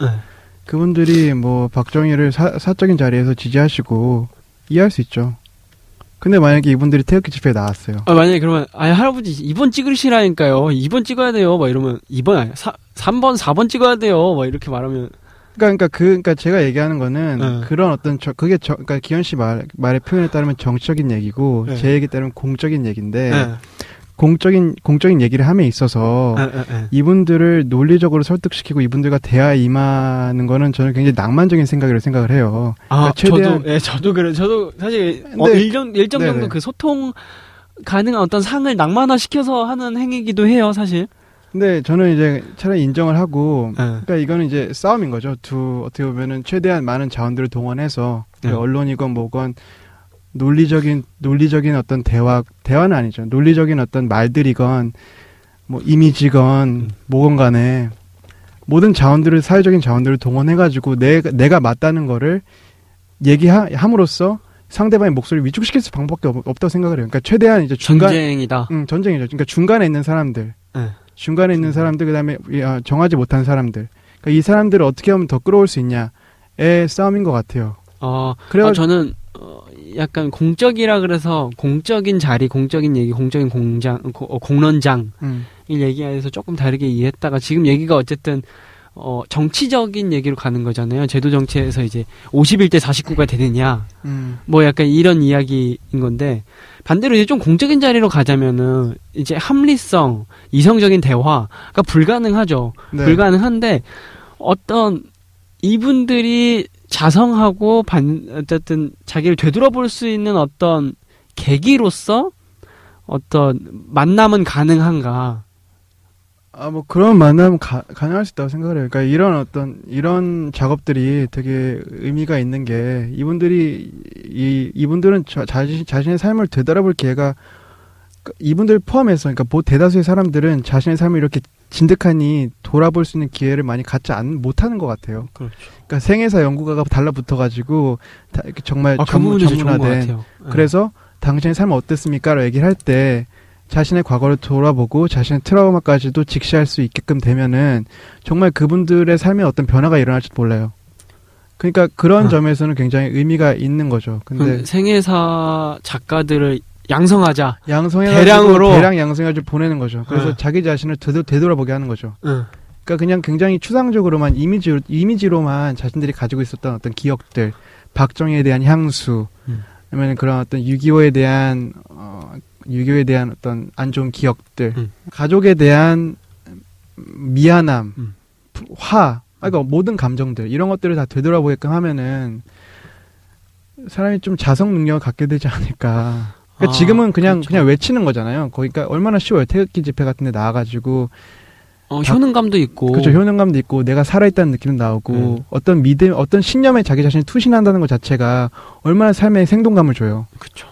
그분들이 뭐 박정희를 사, 사적인 자리에서 지지하시고 이해할 수 있죠. 근데 만약에 이분들이 태극기 집회에 나왔어요. 아, 만약에 그러면 아 할아버지 2번 찍으시라니까요. 2번 찍어야 돼요. 막 이러면 2번 아니 4, 3번 4번 찍어야 돼요. 막 이렇게 말하면 그러니까, 그러니까 그, 그러니까 제가 얘기하는 거는 네. 그런 어떤 저, 그게 저, 그러니까 기현 씨 말, 말의 표현에 따르면 정치적인 얘기고 네. 제 얘기 따르면 공적인 얘기인데 예. 공적인 공적인 얘기를 함에 있어서 예, 예, 예. 이분들을 논리적으로 설득시키고 이분들과 대화에 임하는 거는 저는 굉장히 낭만적인 생각이라고 생각을 해요. 아, 그러니까 최대한- 저도 예, 저도 그래. 저도 사실 어, 근데- 일정 일정 정도 네네. 그 소통 가능한 어떤 상을 낭만화 시켜서 하는 행위기도 해요, 사실. 근데 저는 이제 차라리 인정을 하고 예. 그러니까 이거는 이제 싸움인 거죠. 두 어떻게 보면은 최대한 많은 자원들을 동원해서 네. 언론이건 뭐건 논리적인 논리적인 어떤 대화 대화는 아니죠. 논리적인 어떤 말들이건 뭐 이미지건 음. 뭐건 간에 모든 자원들을 사회적인 자원들을 동원해 가지고 내가 내가 맞다는 거를 얘기함으로써 상대방의 목소리를 위축시킬 수 방법밖에 없, 없다고 생각을 해요. 그러니까 최대한 이제 중간 전쟁이다. 응, 전쟁이죠. 그러니까 중간에 있는 사람들, 예. 중간에 있는 사람들, 그다음에 이, 아, 정하지 못한 사람들. 그러니까 이 사람들을 어떻게 하면 더 끌어올 수 있냐의 싸움인 것 같아요. 어, 그래가 아, 저는 어, 약간 공적이라 그래서 공적인 자리, 공적인 얘기, 공적인 공장, 고- 어, 공론장 음, 이 얘기에서 조금 다르게 이해했다가 지금 얘기가 어쨌든 어, 정치적인 얘기로 가는 거잖아요. 제도 정치에서 이제 51대 49가 되느냐, 음, 뭐 약간 이런 이야기인 건데 반대로 이제 좀 공적인 자리로 가자면은 이제 합리성, 이성적인 대화가 불가능하죠. 네. 불가능한데 어떤 이분들이 자성하고 반 어쨌든 자기를 되돌아볼 수 있는 어떤 계기로서 어떤 만남은 가능한가? 아, 뭐 그런 만남 가, 가능할 수 있다고 생각을 해요. 그러니까 이런 어떤 이런 작업들이 되게 의미가 있는 게 이분들이 이 이분들은 자, 자신 자신의 삶을 되돌아볼 기회가 그 이분들 포함해서 그러니까 보 대다수의 사람들은 자신의 삶을 이렇게 진득하니 돌아볼 수 있는 기회를 많이 갖지 않 못하는 것 같아요. 그렇죠. 그러니까 생애사 연구가가 달라붙어 가지고 정말 아, 그 전문, 것 전문화된. 네. 그래서 당신의 삶은 어땠습니까라고 얘기를 할 때 자신의 과거를 돌아보고 자신의 트라우마까지도 직시할 수 있게끔 되면은 정말 그분들의 삶에 어떤 변화가 일어날지도 몰라요. 그러니까 그런 아. 점에서는 굉장히 의미가 있는 거죠. 근데 생애사 작가들을 양성하자. 양성해 대량으로. 대량 양성해가지고 보내는 거죠. 그래서 네. 자기 자신을 되돌, 되돌아보게 하는 거죠. 응. 그러니까 그냥 굉장히 추상적으로만 이미지로 이미지로만 자신들이 가지고 있었던 어떤 기억들, 박정희에 대한 향수, 음. 아니면 그런 어떤 6.25에 대한 어 6.25에 대한 어떤 안 좋은 기억들, 음. 가족에 대한 미안함, 음. 부- 화, 아, 그러니까 모든 감정들 이런 것들을 다 되돌아보게끔 하면은 사람이 좀 자성 능력을 갖게 되지 않을까. 그러니까 아, 지금은 그냥 그렇죠. 그냥 외치는 거잖아요. 거기가 얼마나 쉬워요. 태극기 집회 같은데 나와가지고 어, 효능감도 있고. 그렇죠. 효능감도 있고 내가 살아있다는 느낌도 나오고 음. 어떤 믿음, 어떤 신념에 자기 자신이 투신한다는 것 자체가 얼마나 삶에 생동감을 줘요. 그쵸.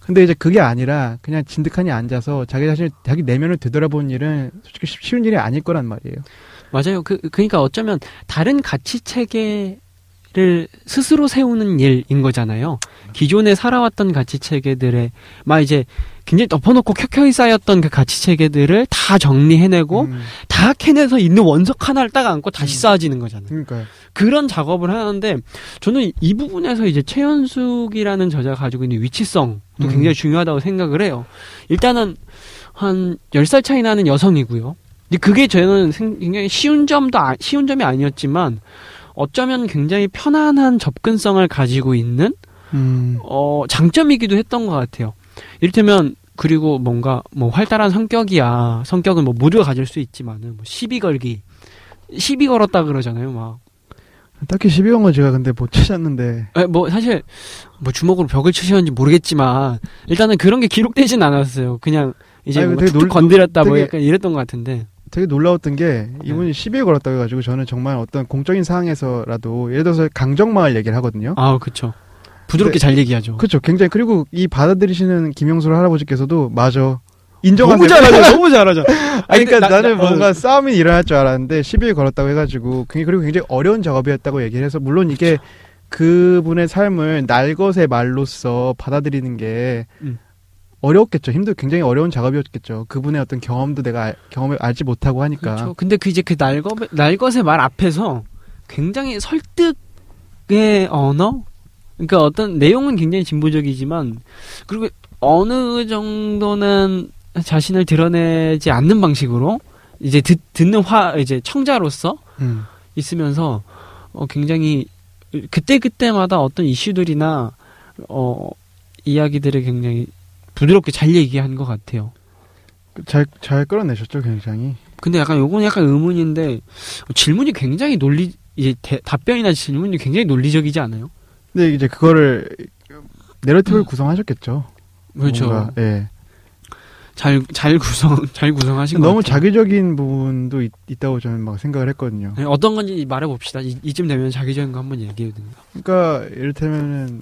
근데 이제 그게 아니라 그냥 진득하니 앉아서 자기 자신 자기 내면을 되돌아보는 일은 솔직히 쉽- 쉬운 일이 아닐 거란 말이에요. 맞아요. 그 그러니까 어쩌면 다른 가치 체계 를 스스로 세우는 일인 거잖아요. 기존에 살아왔던 가치 체계들의 막 이제 굉장히 덮어놓고 켜켜이 쌓였던 그 가치 체계들을 다 정리해내고 음, 다 캐내서 있는 원석 하나를 딱 안고 다시 쌓아지는 거잖아요. 그러니까요. 그런 작업을 하는데 저는 이 부분에서 이제 최현숙이라는 저자가 가지고 있는 위치성도 음. 굉장히 중요하다고 생각을 해요. 일단은 한 10살 차이 나는 여성이고요. 근데 그게 저는 생- 굉장히 쉬운 점도 아- 쉬운 점이 아니었지만 어쩌면 굉장히 편안한 접근성을 가지고 있는 음, 어, 장점이기도 했던 것 같아요. 이를테면 그리고 뭔가 뭐 활달한 성격이야. 성격은 뭐 모두가 가질 수 있지만은 뭐 시비 걸기. 시비 걸었다 그러잖아요, 막. 딱히 12원은 제가 근데 못 찾았는데 에, 뭐 사실 뭐 주먹으로 벽을 치셨는지 모르겠지만 일단은 그런 게 기록되진 않았어요. 그냥 이제 아니, 뭐 되게 놀- 건드렸다 뭐 되게- 약간 이랬던 것 같은데. 되게 놀라웠던 게 네. 이분이 시비에 걸었다고 해가지고 저는 정말 어떤 공적인 상황에서라도 예를 들어서 강정마을 얘기를 하거든요. 아, 그쵸. 부드럽게 네. 잘 얘기하죠. 그렇죠. 굉장히 그리고 이 받아들이시는 김영수 할아버지께서도 맞아. 인정하세요. 너무 잘하죠. 너무 잘하죠. 아니, 그러니까 나- 나는 나- 어. 뭔가 싸움이 일어날 줄 알았는데 시비에 걸었다고 해가지고 굉장히- 그리고 굉장히 어려운 작업이었다고 얘기를 해서 물론 이게 그분의 삶을 날것의 말로써 받아들이는 게 음. 어려웠겠죠. 힘들 굉장히 어려운 작업이었겠죠. 그분의 어떤 경험도 내가 알, 경험을 알지 못하고 하니까. 그렇죠. 근데 그 이제 그 날것 날것의 말 앞에서 굉장히 설득의 언어, 그러니까 어떤 내용은 굉장히 진보적이지만 그리고 어느 정도는 자신을 드러내지 않는 방식으로 이제 듣, 듣는 화 이제 청자로서 음. 있으면서 어 굉장히 그때 그때마다 어떤 이슈들이나 어 이야기들을 굉장히 부드럽게 잘 얘기한 것 같아요. 잘, 잘 끌어내셨죠, 굉장히. 근데 약간 요건 약간 의문인데 질문이 굉장히 논리 이제 대- 답변이나 질문이 굉장히 논리적이지 않아요? 근데 이제 그거를 내러티브를 음. 구성하셨겠죠. 그렇죠. 뭔가, 예. 잘 잘 구성 잘 구성하신 것 너무 같아요. 자기적인 부분도 있, 다고 저는 막 생각을 했거든요. 네, 어떤 건지 말해 봅시다. 이, 이쯤 되면 자기적인 거 한번 얘기해도 됩니다. 그러니까 이를테면은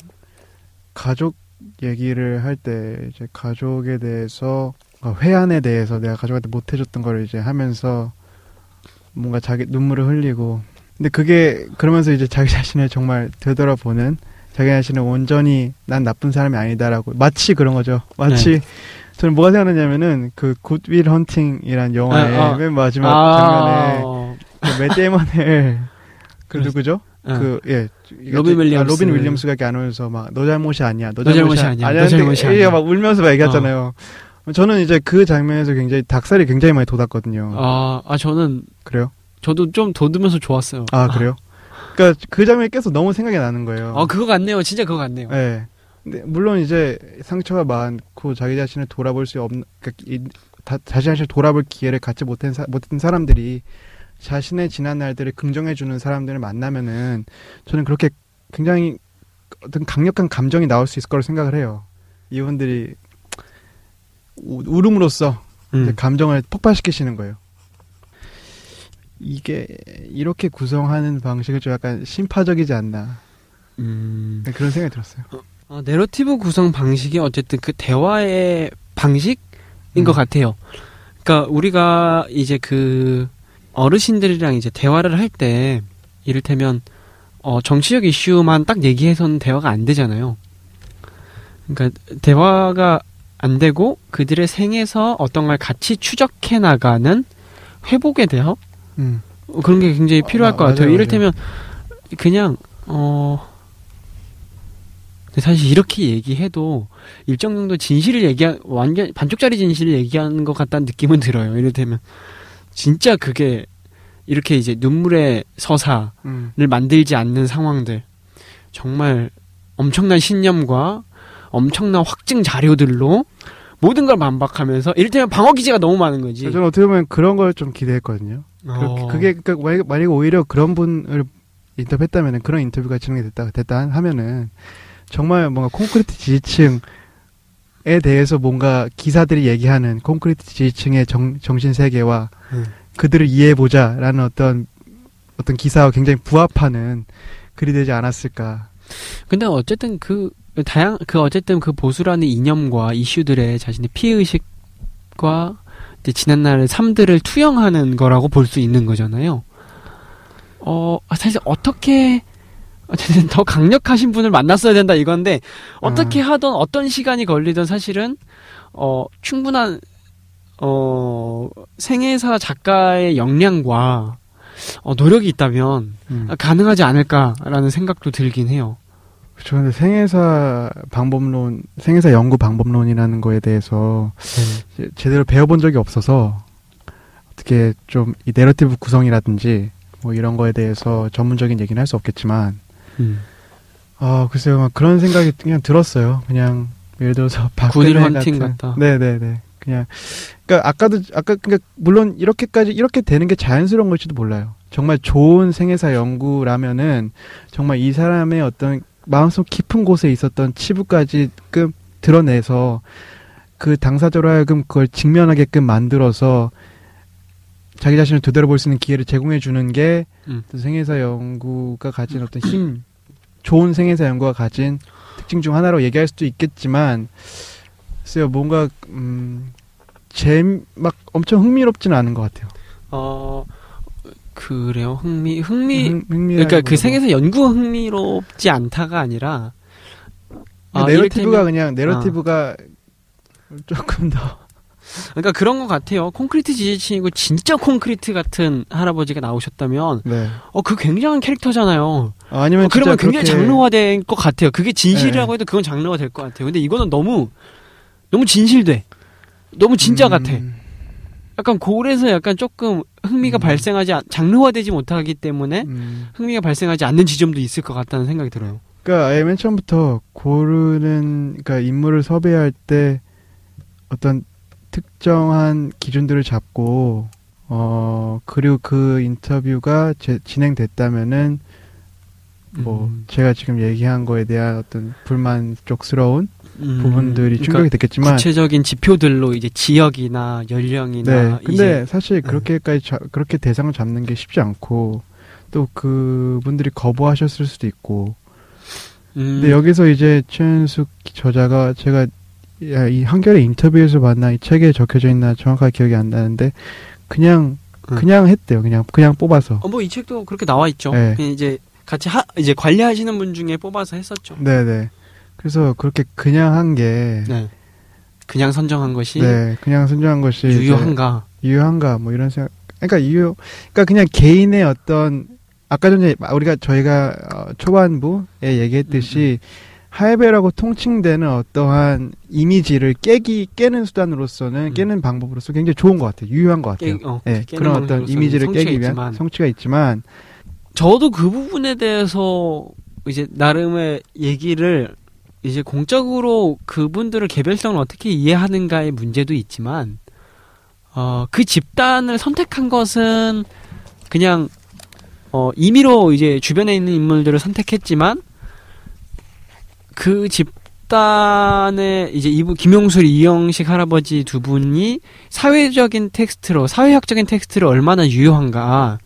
가족 얘기를 할 때 이제 가족에 대해서 그러니까 회한에 대해서 내가 가족한테 못 해줬던 거를 이제 하면서 뭔가 자기 눈물을 흘리고 근데 그게 그러면서 이제 자기 자신을 정말 되돌아보는 자기 자신을 온전히 난 나쁜 사람이 아니다라고 마치 그런 거죠. 마치 저는 뭐가 생각나냐면은 그 굿윌 헌팅이란 영화의 아, 아. 맨 마지막 장면에 어, 그 맷 데이먼을 그 누구죠? 어. 그, 예. 로빈 윌리엄스. 아, 로빈 윌리엄스가 이렇게 안으면서 막, 너 잘못이 아니야. 너, 너 잘못이, 잘못이 아니야. 너 아니야. 잘못이 아니야. 막 울면서 막 얘기하잖아요. 저는 이제 그 장면에서 굉장히 닭살이 굉장히 많이 돋았거든요. 아, 아 저는 그래요? 저도 좀 돋으면서 좋았어요. 아, 그래요? 그니까 그 장면이 계속 너무 생각이 나는 거예요. 아 그거 같네요. 진짜 그거 같네요. 예. 근데 물론 이제 상처가 많고 자기 자신을 돌아볼 수 없는, 그러니까 이, 다, 자신 자신을 돌아볼 기회를 갖지 못한, 사, 못한 사람들이 자신의 지난 날들을 긍정해주는 사람들을 만나면은 저는 그렇게 굉장히 어떤 강력한 감정이 나올 수 있을 거라고 생각을 해요. 이분들이 우- 울음으로써 음. 감정을 폭발시키시는 거예요. 이게 이렇게 구성하는 방식은 좀 약간 심파적이지 않나 음. 네, 그런 생각이 들었어요. 어, 내러티브 구성 방식이 어쨌든 그 대화의 방식인 음. 것 같아요. 그러니까 우리가 이제 그 어르신들이랑 이제 대화를 할 때 이를테면 어, 정치적 이슈만 딱 얘기해서는 대화가 안 되잖아요. 그러니까 대화가 안 되고 그들의 생에서 어떤 걸 같이 추적해 나가는 회복에 대한 음. 어, 그런 게 굉장히 어, 필요할 마- 것 같아요. 맞아요, 이를테면 그냥 어 사실 이렇게 얘기해도 일정 정도 진실을 얘기한 완전 반쪽짜리 진실을 얘기하는 것 같다는 느낌은 들어요. 이를테면 진짜 그게 이렇게 이제 눈물의 서사를 음. 만들지 않는 상황들 정말 엄청난 신념과 엄청난 확증 자료들로 모든 걸 반박하면서 이를테면 방어 기제가 너무 많은 거지. 저는 어떻게 보면 그런 걸 좀 기대했거든요. 어. 그, 게 그러니까 만약에, 만약에 오히려 그런 분을 인터뷰했다면은 그런 인터뷰가 진행이 됐다 됐다 하면은 정말 뭔가 콘크리트 지지층에 대해서 뭔가 기사들이 얘기하는 콘크리트 지지층의 정, 정신 세계와 음. 그들을 이해해 보자라는 어떤 어떤 기사와 굉장히 부합하는 글이 되지 않았을까. 근데 어쨌든 그 다양 그 어쨌든 그 보수라는 이념과 이슈들에 자신의 피해 의식과 이제 지난날의 삶들을 투영하는 거라고 볼 수 있는 거잖아요. 어, 아, 사실 어떻게 어쨌든 더 강력하신 분을 만났어야 된다 이건데 어떻게 하던 어떤 시간이 걸리든 사실은 어 충분한 어 생애사 작가의 역량과 어, 노력이 있다면 음. 가능하지 않을까라는 생각도 들긴 해요. 그렇죠. 근데 생애사 방법론, 생애사 연구 방법론이라는 거에 대해서 이제 제대로 배워본 적이 없어서 어떻게 좀 이 내러티브 구성이라든지 뭐 이런 거에 대해서 전문적인 얘기는 할 수 없겠지만 음. 아 글쎄요 막 그런 생각이 그냥 들었어요. 그냥 예를 들어서 군인 헌팅 같다. 네네네 그냥 그러니까 아까도 아까 그러니까 물론 이렇게까지 이렇게 되는 게 자연스러운 걸지도 몰라요. 정말 좋은 생애사 연구라면은 정말 이 사람의 어떤 마음속 깊은 곳에 있었던 치부까지끔 드러내서 그 당사자로 하여금 그걸 직면하게끔 만들어서 자기 자신을 되돌아 볼 수 있는 기회를 제공해 주는 게 음. 생애사 연구가 가진 어떤 힘, 좋은 생애사 연구가 가진 특징 중 하나로 얘기할 수도 있겠지만, 글쎄요, 뭔가, 음, 재, 막 엄청 흥미롭지는 않은 것 같아요. 어 그래요. 흥미 흥미 흥, 흥미 그러니까 그 생에서 연구 흥미롭지 않다가 아니라 아, 내러티브가 이를테면- 그냥, 내러티브가 조금 더, 그러니까 그런 것 같아요. 콘크리트 지지친이고 진짜 콘크리트 같은 할아버지가 나오셨다면 네. 어 그 굉장한 캐릭터잖아요. 아, 아니면 어, 그러면 굉장히 그렇게- 장르화된 것 같아요. 그게 진실이라고 네. 해도 그건 장르화 될 것 같아요. 근데 이거는 너무 너무 진실돼. 너무 진짜 음, 같아. 약간 그래서 약간 조금 흥미가 음. 발생하지 않, 장르화되지 못하기 때문에 음. 흥미가 발생하지 않는 지점도 있을 것 같다는 생각이 들어요. 그러니까 아예 맨 처음부터 고르는 그러니까 인물을 섭외할 때 어떤 특정한 기준들을 잡고 어 그리고 그 인터뷰가 제, 진행됐다면은 뭐 음. 제가 지금 얘기한 거에 대한 어떤 불만족스러운 음, 부분들이 그러니까 충족이 됐겠지만 구체적인 지표들로 이제 지역이나 연령이나 네 근데 사실 그렇게까지 잡- 그렇게 대상을 잡는 게 쉽지 않고 또 그분들이 거부하셨을 수도 있고. 음, 근데 여기서 이제 최은숙 저자가 제가 야, 이 한겨레 인터뷰에서 봤나 이 책에 적혀져 있나 정확하게 기억이 안 나는데 그냥 음. 그냥 했대요. 그냥 그냥 뽑아서. 어, 뭐 이 책도 그렇게 나와 있죠. 네. 이제 같이 하, 이제 관리하시는 분 중에 뽑아서 했었죠. 네 네. 그래서 그렇게 그냥 한 게 네, 네. 그냥 선정한 것이 그냥 선정한 것이 유효한가? 유효한가 뭐 이런 생각. 그러니까 유효. 그러니까 그냥 개인의 어떤 아까 전에 우리가 저희가 어, 초반부에 얘기했듯이 하이베라고 통칭되는 어떠한 이미지를 깨기 깨는 수단으로서는 음. 깨는 방법으로서 굉장히 좋은 것 같아요. 유효한 것 같아요. 깨- 어, 네, 그런 어떤 이미지를 깨기 위한 있지만 성취가 있지만 저도 그 부분에 대해서 이제 나름의 얘기를 이제 공적으로 그분들을 개별성을 어떻게 이해하는가의 문제도 있지만 어, 그 집단을 선택한 것은 그냥 어, 임의로 이제 주변에 있는 인물들을 선택했지만 그 집단의 이제 이분 김용술 이영식 할아버지 두 분이 사회적인 텍스트로 사회학적인 텍스트로 얼마나 유효한가는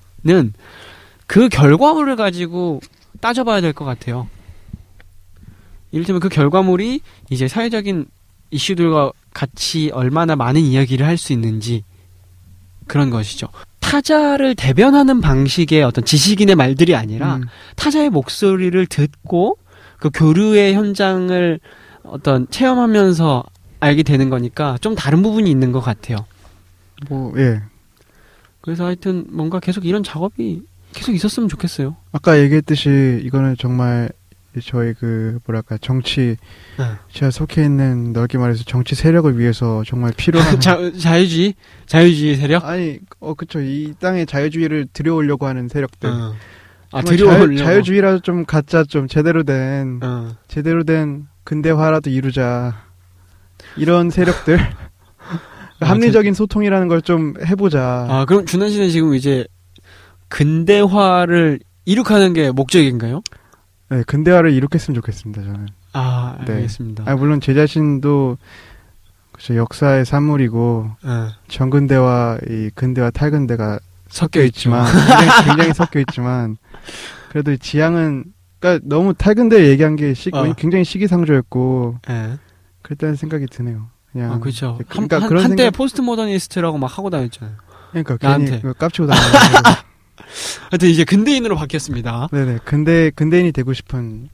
그 결과물을 가지고 따져봐야 될 것 같아요. 이를테면 그 결과물이 이제 사회적인 이슈들과 같이 얼마나 많은 이야기를 할 수 있는지 그런 것이죠. 타자를 대변하는 방식의 어떤 지식인의 말들이 아니라 음, 타자의 목소리를 듣고 그 교류의 현장을 어떤 체험하면서 알게 되는 거니까 좀 다른 부분이 있는 것 같아요. 뭐 예. 그래서 하여튼 뭔가 계속 이런 작업이 계속 있었으면 좋겠어요. 아까 얘기했듯이 이거는 정말 저희 그 뭐랄까 정치 네. 제가 속해 있는 넓게 말해서 정치 세력을 위해서 정말 필요한 자, 자유주의? 자유주의 세력? 아니 어 그쵸 이 땅에 자유주의를 들여오려고 하는 세력들 어. 아. 자유, 자유주의라도 좀 가짜 좀 제대로 된 어. 제대로 된 근대화라도 이루자 이런 세력들 합리적인 소통이라는 걸 좀 해보자 아, 그럼 준환 씨는 지금 이제 근대화를 이룩하는 게 목적인가요? 네, 근대화를 이룩했으면 좋겠습니다 저는 아, 네. 알겠습니다. 아 물론 제 자신도 그쵸, 역사의 산물이고 어, 전근대와 이 근대와 탈근대가 섞여 있지만 굉장히, 굉장히 섞여 있지만 그래도 이 지향은 그러니까 너무 탈근대 얘기한 게 시, 어. 굉장히 시기상조였고 예. 그랬다는 생각이 드네요. 그냥 아, 그렇죠. 한, 그러니까 한, 그런 한때 생각- 포스트 모더니스트라고 막 하고 다녔잖아요. 그러니까 나한테. 괜히 깝치고 다니는 하여튼 이제 근대인으로 바뀌었습니다. 네네 근대 근대인이 되고 싶은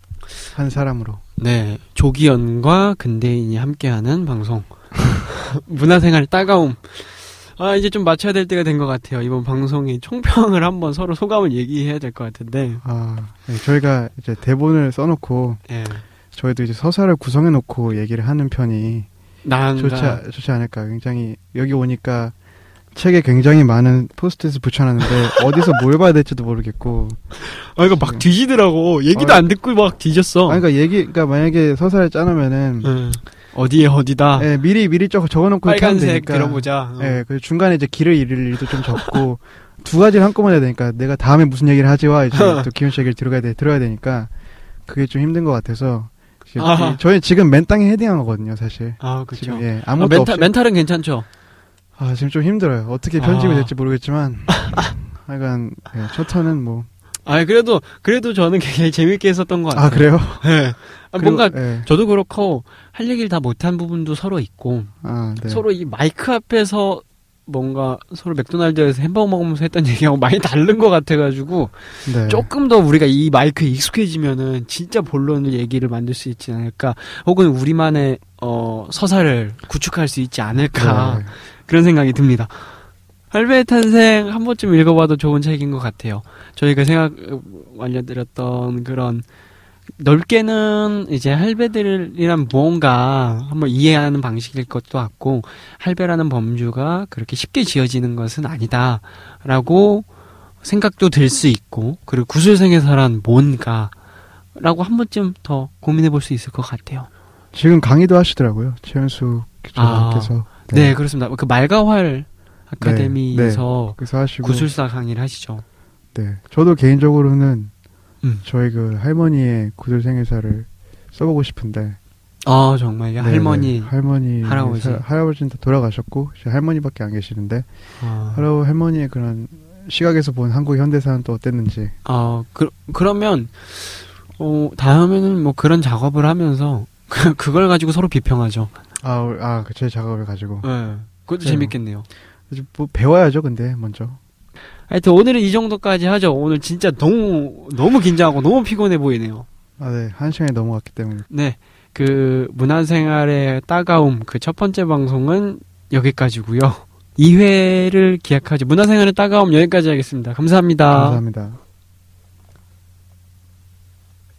한 사람으로 네. 조기현과 근대인이 함께하는 방송. 문화생활 따가움. 아, 이제 좀 맞춰야 될 때가 된 것 같아요. 이번 방송의 총평을 한번 서로 소감을 얘기해야 될 것 같은데. 아 네, 저희가 이제 대본을 써놓고 예. 저희도 이제 서사를 구성해놓고 얘기를 하는 편이 나은가. 좋지 아- 좋지 않을까 굉장히 여기 오니까 책에 굉장히 많은 포스트잇을 붙여놨는데 어디서 뭘 봐야 될지도 모르겠고 아, 이거 막 뒤지더라고. 얘기도 어. 안 듣고 막 뒤졌어. 아 그러니까 얘기 그러니까 만약에 서사를 짜놓으면은 예. 어디에 어디다. 예, 미리 미리 적 적어놓고 빨간색 들어보자. 어. 예, 그 중간에 이제 길을 잃을 일도 좀 적고 두 가지를 한꺼번에 해야 되니까 내가 다음에 무슨 얘기를 하지와 이제 또 기훈 씨 얘기를 들어가야 돼 들어야 되니까 그게 좀 힘든 것 같아서 저희 지금 맨 땅에 헤딩한 거거든요 사실 아, 그렇죠. 지금 예 아, 아무것도 멘탈, 없이 멘탈은 괜찮죠. 아 지금 좀 힘들어요 어떻게 편집이 아. 될지 모르겠지만 약간 예, 첫 턴은 뭐 아 아, 그래도 그래도 저는 굉장히 재밌게 했었던 것 같아요. 그래요 예. 아, 그리고- 뭔가 예. 저도 그렇고 할 얘기를 다 못한 부분도 서로 있고 아, 네. 서로 이 마이크 앞에서 뭔가 서로 맥도날드에서 햄버거 먹으면서 했던 얘기하고 많이 다른 것 같아가지고 네. 조금 더 우리가 이 마이크에 익숙해지면은 진짜 본론을 얘기를 만들 수 있지 않을까 혹은 우리만의 어, 서사를 구축할 수 있지 않을까 네. 그런 생각이 듭니다. 할배의 탄생 한 번쯤 읽어봐도 좋은 책인 것 같아요. 저희가 생각 알려드렸던 그런 넓게는 이제 할배들이란 무언가 한번 이해하는 방식일 것도 같고 할배라는 범주가 그렇게 쉽게 지어지는 것은 아니다라고 생각도 들 수 있고 그리고 구술생에서란 뭔가라고 한 번쯤 더 고민해 볼 수 있을 것 같아요. 지금 강의도 하시더라고요 최현수 기자님께서 네, 그렇습니다. 그 말가활 아카데미에서 그래서 하시고 구술사 강의를 하시죠. 네. 저도 개인적으로는 음. 저희 그 할머니의 구슬 생일사를 써보고 싶은데. 아 정말요? 네네. 할머니. 할머니. 할아버지. 사- 할아버지는 다 돌아가셨고, 할머니밖에 안 계시는데, 아, 할아 할머니의 그런 시각에서 본 한국 현대사는 또 어땠는지. 아, 그, 그러면 어, 다음에는 뭐 그런 작업을 하면서 그, 그걸 가지고 서로 비평하죠. 아, 우- 아, 그제 작업을 가지고. 네. 그것도 네. 재밌겠네요. 뭐 배워야죠, 근데, 먼저. 하여튼 오늘은 이 정도까지 하죠. 오늘 진짜 너무 너무 긴장하고 너무 피곤해 보이네요. 아, 네. 한 시간이 넘어갔기 때문에. 네. 그 문화생활의 따가움 그 첫 번째 방송은 여기까지고요. 2회를 기약하죠. 문화생활의 따가움 여기까지 하겠습니다. 감사합니다. 감사합니다.